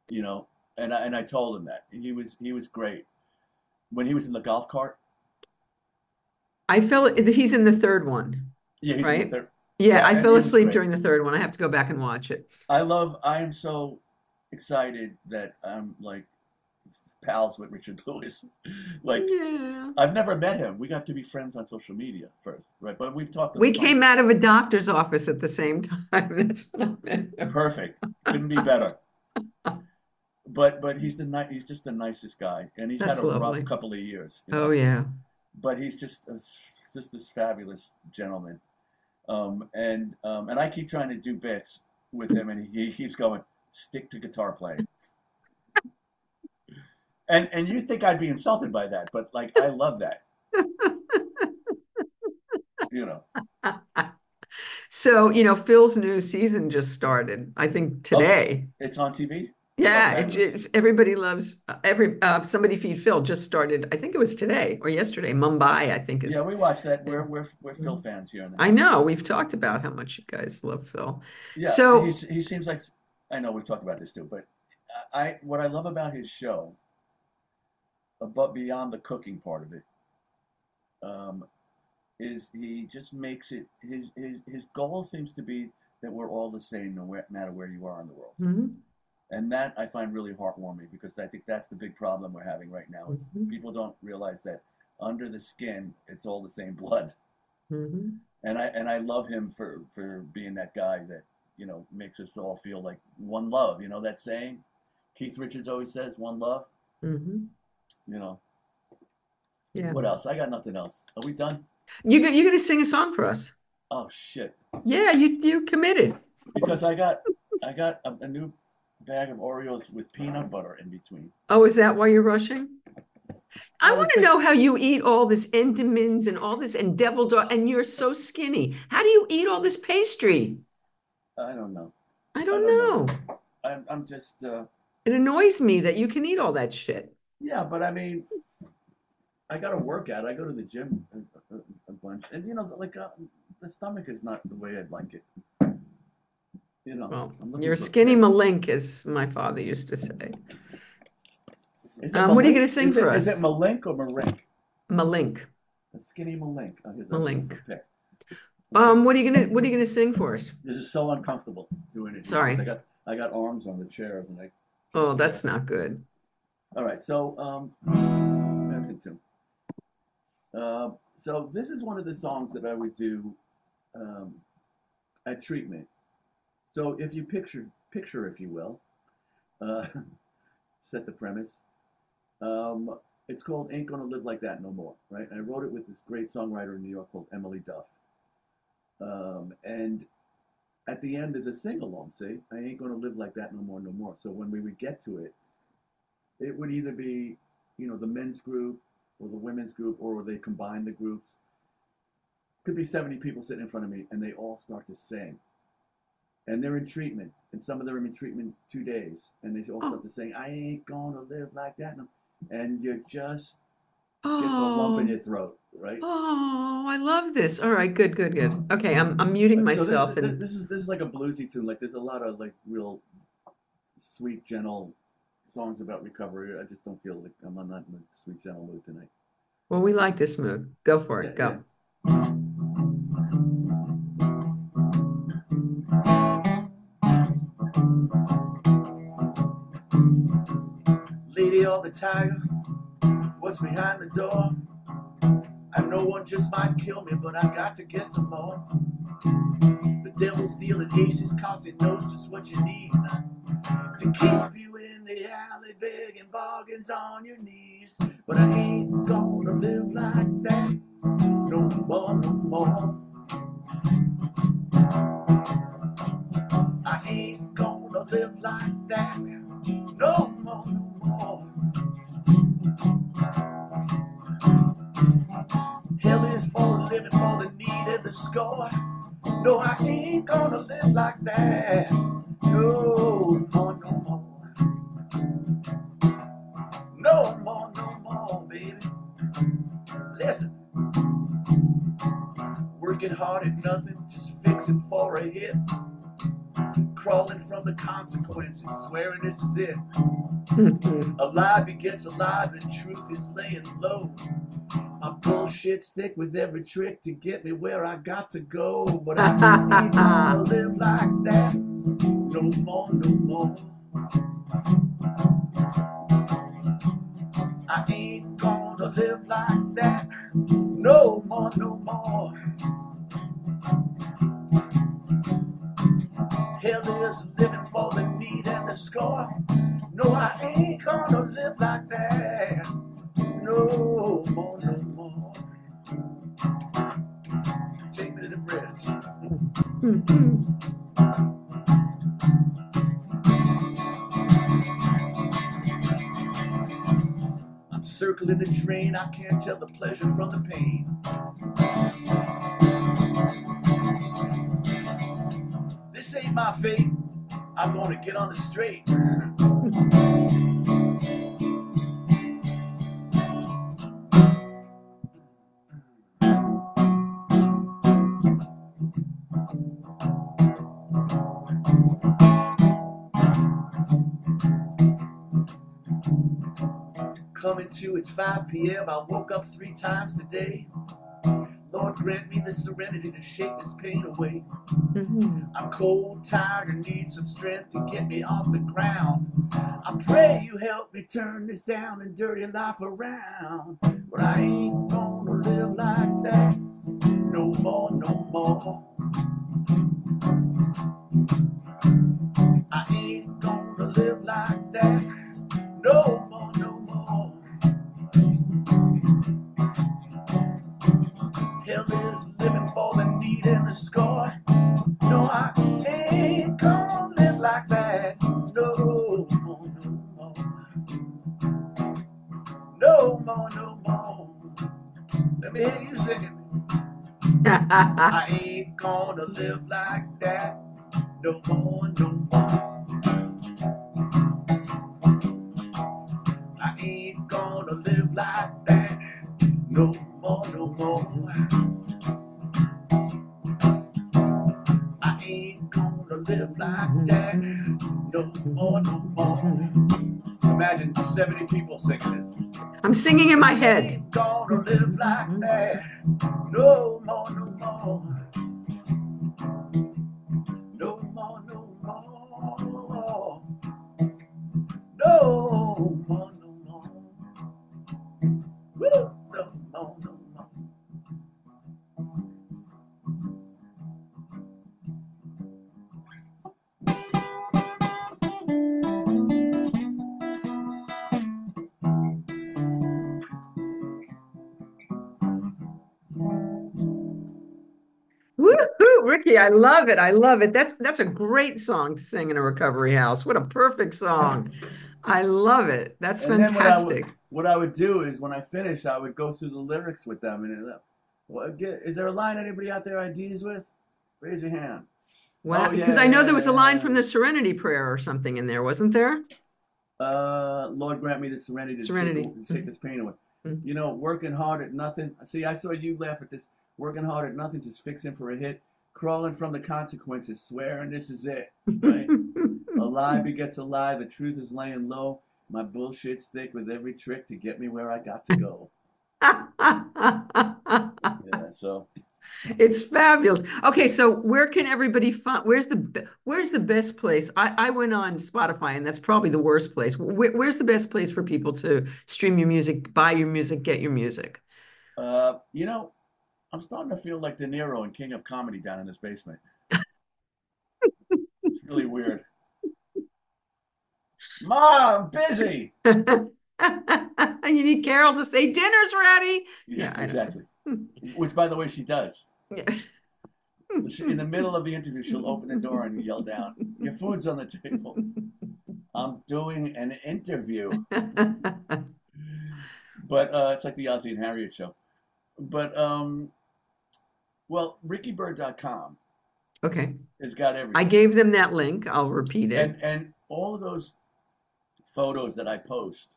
You know, and I, and I told him that he was he was great when he was in the golf cart I felt he's in the third one. Yeah, right. Third. Yeah, Yeah, I fell asleep during the third one. I have to go back and watch it. I love. I am so excited that I'm like pals with Richard Lewis. like Yeah. I've never met him. We got to be friends on social media first, right? But we've talked. We came out of a doctor's office at the same time. That's what perfect. Couldn't be better. But but he's the ni- he's just the nicest guy, and he's That's had a lovely. rough couple of years. you oh, know? Oh yeah. But he's just a, just this fabulous gentleman. Um, and um, and I keep trying to do bits with him, and he, he keeps going, stick to guitar playing. and and you think I'd be insulted by that, but like I love that. you know, So, you know, Phil's new season just started. I think today. it's on TV. Yeah, it, it- everybody loves every uh, somebody feed Phil just started. I think it was today or yesterday. Mumbai, I think is. Yeah, we watched that. We're we're we're Phil fans here. I know we've talked about how much you guys love Phil. Yeah, So- he seems like I know we've talked about this too, but I what I love about his show, above beyond the cooking part of it, um, is he just makes it his his his goal seems to be that we're all the same no matter where you are in the world, Mhm. And that I find really heartwarming because I think that's the big problem we're having right now is Mhm. people don't realize that under the skin it's all the same blood Mhm. and I and I love him for for being that guy that you know makes us all feel like one love. You know that saying, Keith Richards always says, "One love." Mm-hmm. You know. Yeah. What else? I got nothing else. Are we done? You go- you're going to sing a song for us? Oh shit! Yeah, you you committed. Because I got I got a, a new bag of Oreos with peanut butter in between. Oh, is that why you're rushing? I want to know how you eat all this Entenmann's and all this and devil dog, and you're so skinny. How do you eat all this pastry? I don't know. I don't don't know. know. I'm I'm just uh, It annoys me that you can eat all that shit. yeah, but I mean. I got to work out. I go to the gym a, a, a bunch, and you know, like uh, the stomach is not the way I'd like it. You know, Well, I'm looking you're for- skinny malink, as my father used to say. Is it Um, what are you Malink? gonna sing is for it, Is us? it Malink or Marink? Malink. A skinny Malink. Oh, here's a Malink. pick. Um, what are you gonna what are you gonna sing for us? This is so uncomfortable doing it. Sorry. I got I got arms on the chairs and I. Oh, that's not good. All right, so um, that's it too. Uh, so this is one of the songs that I would do um, at treatment. So if you picture picture, if you will, uh, set the premise. Um, it's called "Ain't Gonna Live Like That No More," right? And I wrote it with this great songwriter in New York called Emily Duff. Um, and at the end there's a sing along. See, I ain't gonna live like that no more, no more. So when we would get to it, it would either be, you know, the men's group or the women's group, or they combine the groups. Could be 70 people sitting in front of me, and they all start to sing. And they're in treatment, and some of them are in treatment two days, and they all oh. start to sing, "I ain't gonna live like that," and you're just get the oh. lump in Oh, your throat, right? oh, I love this. All right, good, good, good. Uh-huh. Okay, I'm I'm muting So myself this, and this is this is like a bluesy tune. Like there's a lot of like real sweet, gentle songs about recovery. I just don't feel like I'm not in a sweet, gentle mood tonight. well, we like this mood. Go for it. Yeah, Go. Lady the tiger, what's behind the door? I know one just might kill me, but I got to get some more. The devil's dealing aces, cause he knows just what you need to keep you in the alley begging bargains on your knees. But I ain't gonna live like that no more, no more. I ain't gonna live like that no more, no more. Score. No, I ain't gonna live like that. No more, no more. No more, no more, baby. Listen. Working hard at nothing, just fixing for a hit. Crawling from the consequences, swearing this is it. A lie begets a lie, the truth is laying low. My bullshit's thick with every trick to get me where I got to go. But I ain't gonna live like that. No more, no more. I ain't gonna live like that. No more, no more. Hell is living for the need and the score. No, I ain't gonna live like that. No more, no more. Take me to the bridge. I'm circling the train, I can't tell the pleasure from the pain. This ain't my fate. I'm gonna get on the straight. Coming to, it's 5 p.m. I woke up three times today. Lord, grant me the serenity to shake this pain away. Mm-hmm. I'm cold, tired, and need some strength to get me off the ground. I pray you help me turn this down and dirty life around. But I ain't gonna live like that. No more, no more. I ain't gonna live like that. Hear you singing. I ain't gonna live like that. No more, no more. I ain't gonna live like that. No more, no more. I ain't gonna live like that. No more, no more. Imagine 70 people singing this. I'm singing in my head. I love it. I love it. That's that's a great song to sing in a recovery house. What a perfect song. I love it. That's And then what I would- fantastic. What I would do is when I finish, I would go through the lyrics with them. And uh, is there a line anybody out there IDs with? Raise your hand. Wow, Oh, yeah, because I know yeah, there was a line yeah. from the Serenity Prayer or something in there, wasn't there? Uh, Lord grant me the serenity to Serenity. Shake, shake this pain away. Mhm. You know, working hard at nothing. See, I saw you laugh at this. Working hard at nothing, just fixing for a hit. Crawling from the consequences, swearing this is it. Right? a lie begets a lie. The truth is laying low. My bullshit's thick with every trick to get me where I got to go. Yeah, so It's fabulous. Okay, so where can everybody find, where's the, where's the best place? I, I went on Spotify and that's probably the worst place. Where, where's the best place for people to stream your music, buy your music, get your music? Uh, you know, I'm starting to feel like De Niro and King of Comedy down in this basement. it's really weird. Mom, busy. And you need Carol to say dinner's ready. Yeah, Yeah, exactly. Which, by the way, she does. Yeah. She- In the middle of the interview, she'll open the door and yell down, "Your food's on the table." I'm doing an interview, but uh, it's like the Ozzie and Harriet show. But um, well, RickyByrd.com Okay, has got everything. I gave them that link. I'll repeat it. and and all of those photos that I post,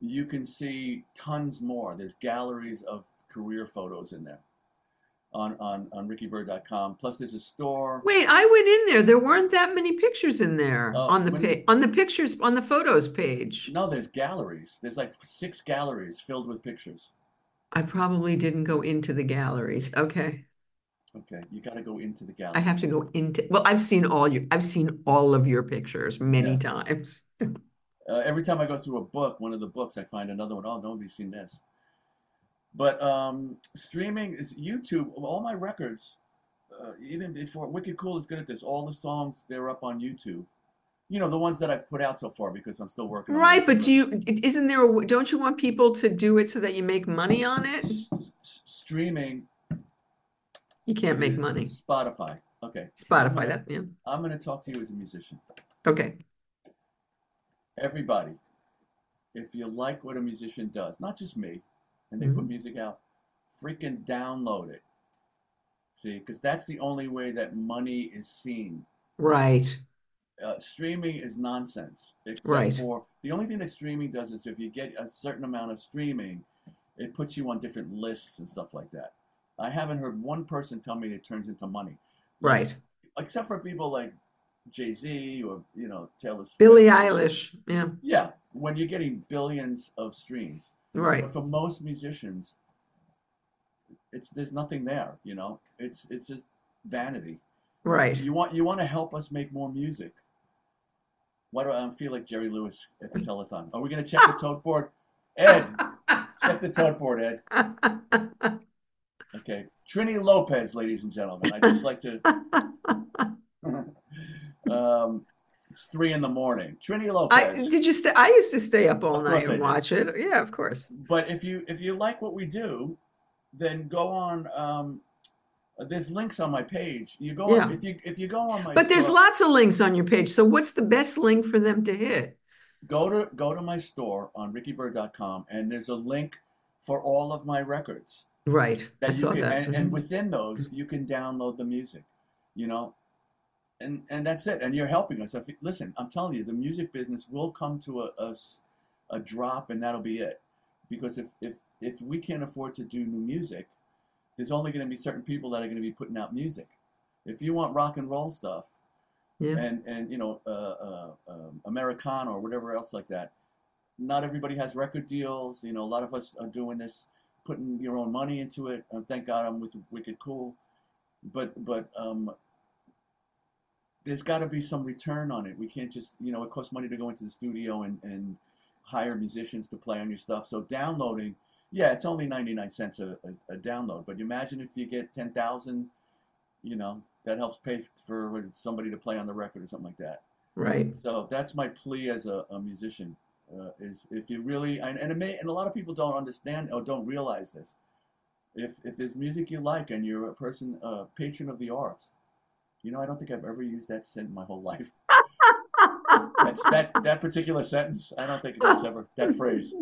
you can see tons more. There's galleries of career photos in there on on on rickybyrd.com. Plus, there's a store. Wait, I went in there. There weren't that many pictures in there Oh, on the page, you- on the pictures, on the photos page. No, there's galleries. There's like six galleries filled with pictures. I probably didn't go into the galleries. Okay. Okay, you got to go into the gallery. I have to go into, well, I've seen all your, I've seen all of your pictures many Yeah. times. Uh, every time I go through a book, one of the books, I find another one. Oh, nobody's seen this. But um, streaming is YouTube. All my records, uh, even before Wicked Cool is good at this. All the songs they're up on YouTube. You know the ones that I've put out so far because I'm still working. Right, but do you, isn't there, a don't you want people to do it so that you make money on it? S- s- streaming. You can't make money. Spotify. Okay. Spotify, that, yeah. I'm going to talk to you as a musician. Okay. Everybody, if you like what a musician does, not just me, and they put Mhm. music out, freaking download it. See, because that's the only way that money is seen. Right. Uh, streaming is nonsense, except Right. for the only thing that streaming does is if you get a certain amount of streaming, it puts you on different lists and stuff like that. I haven't heard one person tell me it turns into money. Right. except for people like Jay Z or you know Taylor Swift. Billie Eilish. Yeah. Yeah, when you're getting billions of streams. Right. But for most musicians, it's there's nothing there. You know, it's it's just vanity. Right. You want you want to help us make more music. Why do I feel like Jerry Lewis at the telethon? Are we gonna check the tote board? Ed, check the tote board, Ed. Okay, Trini Lopez, ladies and gentlemen. I just like to. um, it's three in the morning. Trini I Lopez. did you stay? I used to stay up all night and watch it. Yeah, of course. But if you if you like what we do, then go on. Um, there's links on my page. You go on if you if you go on my But there's store, lots of links on your page. So what's the best link for them to hit? go to go to my store on rickybyrd.com and there's a link for all of my records Right. I that you saw can that. and, and Mhm. within those you can download the music you know and and that's it and you're helping us if listen i'm telling you the music business will come to a a drop and that'll be it because if if if we can't afford to do new music there's only going to be certain people that are going to be putting out music if you want rock and roll stuff Yeah. and and you know uh, uh, um, Americana or whatever else like that. Not everybody has record deals. You know, a lot of us are doing this, putting your own money into it. And thank God I'm with Wicked Cool, but but um, there's got to be some return on it. We can't just you know it costs money to go into the studio and and hire musicians to play on your stuff. So downloading, yeah, it's only 99 cents a, a, a download. But imagine if you get 10,000 you know that helps pay for somebody to play on the record or something like that Right. so that's my plea as a, a musician uh, is if you really and, and it may and a lot of people don't understand or don't realize this if if there's music you like and you're a person uh, patron of the arts you know i don't think i've ever used that sentence in my whole life that's that that particular sentence i don't think it's ever that phrase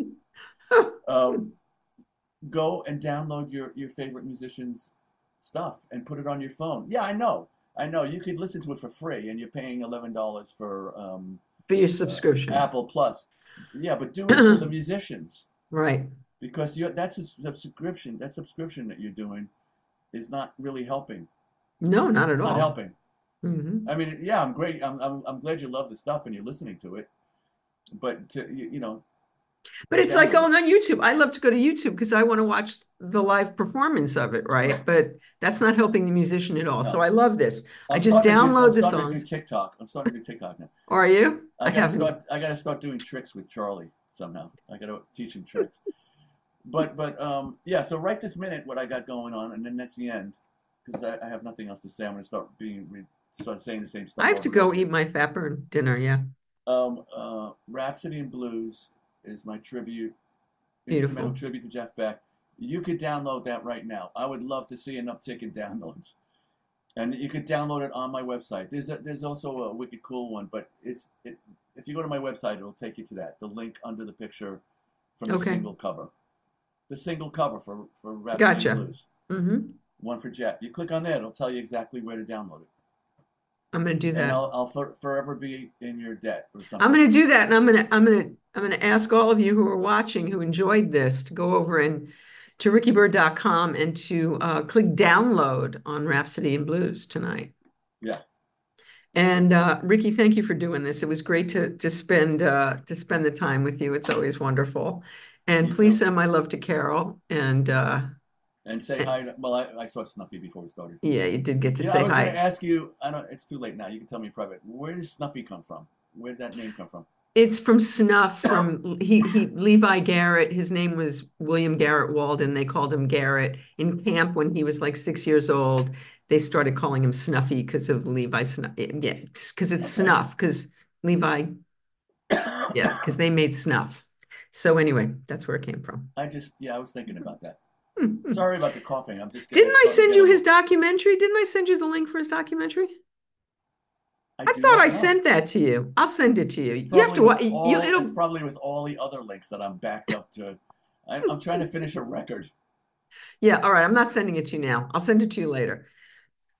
um, go and download your your favorite musician's stuff and put it on your phone. Yeah, I know, I know. You could listen to it for free, and you're paying eleven dollars for um, For your subscription. Apple Plus. Yeah, but do it for the musicians Right. because you that's a subscription. That subscription that you're doing is not really helping. No, not at Not all. Not helping. hmm I mean, yeah, I'm great. I'm, I'm I'm glad you love the stuff and you're listening to it, but to you, you know, But it's like going on YouTube. I love to go to YouTube because I want to watch the live performance of it, right? But that's not helping the musician at all. So I love this. I I'm just to do- download I'm the to do. TikTok. I'm starting to do TikTok now. Are you? I, I haven't. start. I gotta start doing tricks with Charlie somehow. I gotta teach him tricks. but but um yeah. So right this minute, what I got going on, and then that's the end, because I, I have nothing else to say. I'm gonna start being re- start saying the same stuff. I have to go eat my fat burn dinner. Yeah. Um, uh, Rhapsody in Blues is my tribute, Beautiful. instrumental tribute to Jeff Beck. You could download that right now. I would love to see an uptick in downloads. And you could download it on my website. There's a, there's also a wicked cool one, but it's it, if you go to my website, it'll take you to that. The link under the picture from the Okay. single cover. The single cover for for Rhapsody Gotcha. Blues. hmm One for Jeff. You click on that, it'll tell you exactly where to download it. I'm going to do that. I'll, I'll for, forever be in your debt or something. I'm going to do that, and I'm going to I'm going to I'm going to ask all of you who are watching who enjoyed this to go over and to rickybyrd.com and to uh, click download on Rhapsody and Blues tonight. Yeah. And uh, Ricky, thank you for doing this. It was great to to spend uh, to spend the time with you. It's always wonderful. And You please too. send my love to Carol. And uh, And say hi. To, well, I, I saw Snuffy before we started. yeah, you did get to Yeah, say I was hi. going to ask you. I don't. It's too late now. You can tell me private. Where does Snuffy come from? Where did that name come from? It's from Snuff, from he he Levi Garrett. His name was William Garrett Walden. They called him Garrett in camp when he was like six years old. They started calling him Snuffy because of Levi Snuff. Yeah, because it's. Snuff. Because Levi, yeah, because they made snuff. So anyway, that's where it came from. I just. Yeah, I was thinking about that. Sorry about the coughing. I'm just. Didn't I send you his documentary? Didn't I send you the link for his documentary? I do thought I know. sent that to you. I'll send it to you. You have to probably with you all- it'll It's probably with all the other links that I'm backed up to. I'm, I'm trying to finish a record. Yeah, all right. I'm not sending it to you now. I'll send it to you later.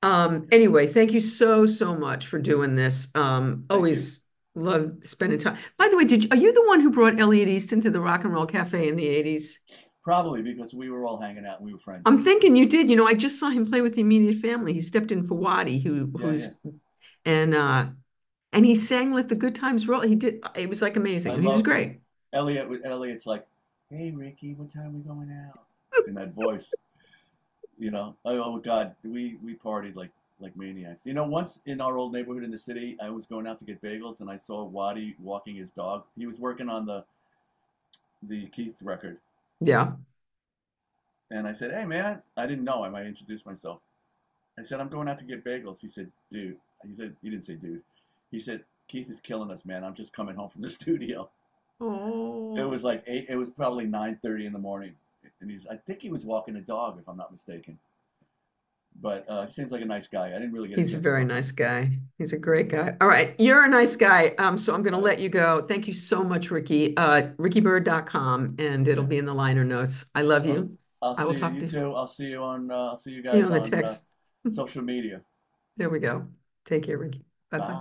Um, anyway, thank you so, so much for doing this. Um, you. always love spending time. By the way, did you, are you the one who brought Elliot Easton to the Rock and Roll Cafe in the 80s? Probably because we were all hanging out. and We were friends. I'm thinking you did. You know, I just saw him play with the immediate family. He stepped in for Waddy, who Yeah, who's and uh and he sang Let the Good Times Roll. He did it was like amazing. I He was great. Elliot, was- Elliot's like, "Hey, Ricky, what time we going out?" In that voice, you know. Oh, oh God, we we partied like like maniacs. You know, once in our old neighborhood in the city, I was going out to get bagels, and I saw Waddy walking his dog. He was working on the the Keith record, Yeah. and I said, "Hey, man," I didn't know him. I introduced myself. I said, "I'm going out to get bagels." He said, "Dude," he said, "He didn't say dude." He said, "Keith is killing us, man. I'm just coming home from the studio." Oh. It was like eight. It was probably nine thirty in the morning, and he's. I think he was walking a dog, if I'm not mistaken. But uh, seems like a nice guy. I didn't really get. He's a very talk to him. nice guy. He's a great guy. All right, you're a nice guy. Um, so I'm going to let you go. Thank you so much, Ricky. Uh, rickybyrd.com, and it'll be in the liner notes. I love you. I'll I will talk you to- too. I'll see you on. Uh, I'll see you guys See you on the text. uh, social media. There we go. Take care, Ricky. Bye. Bye.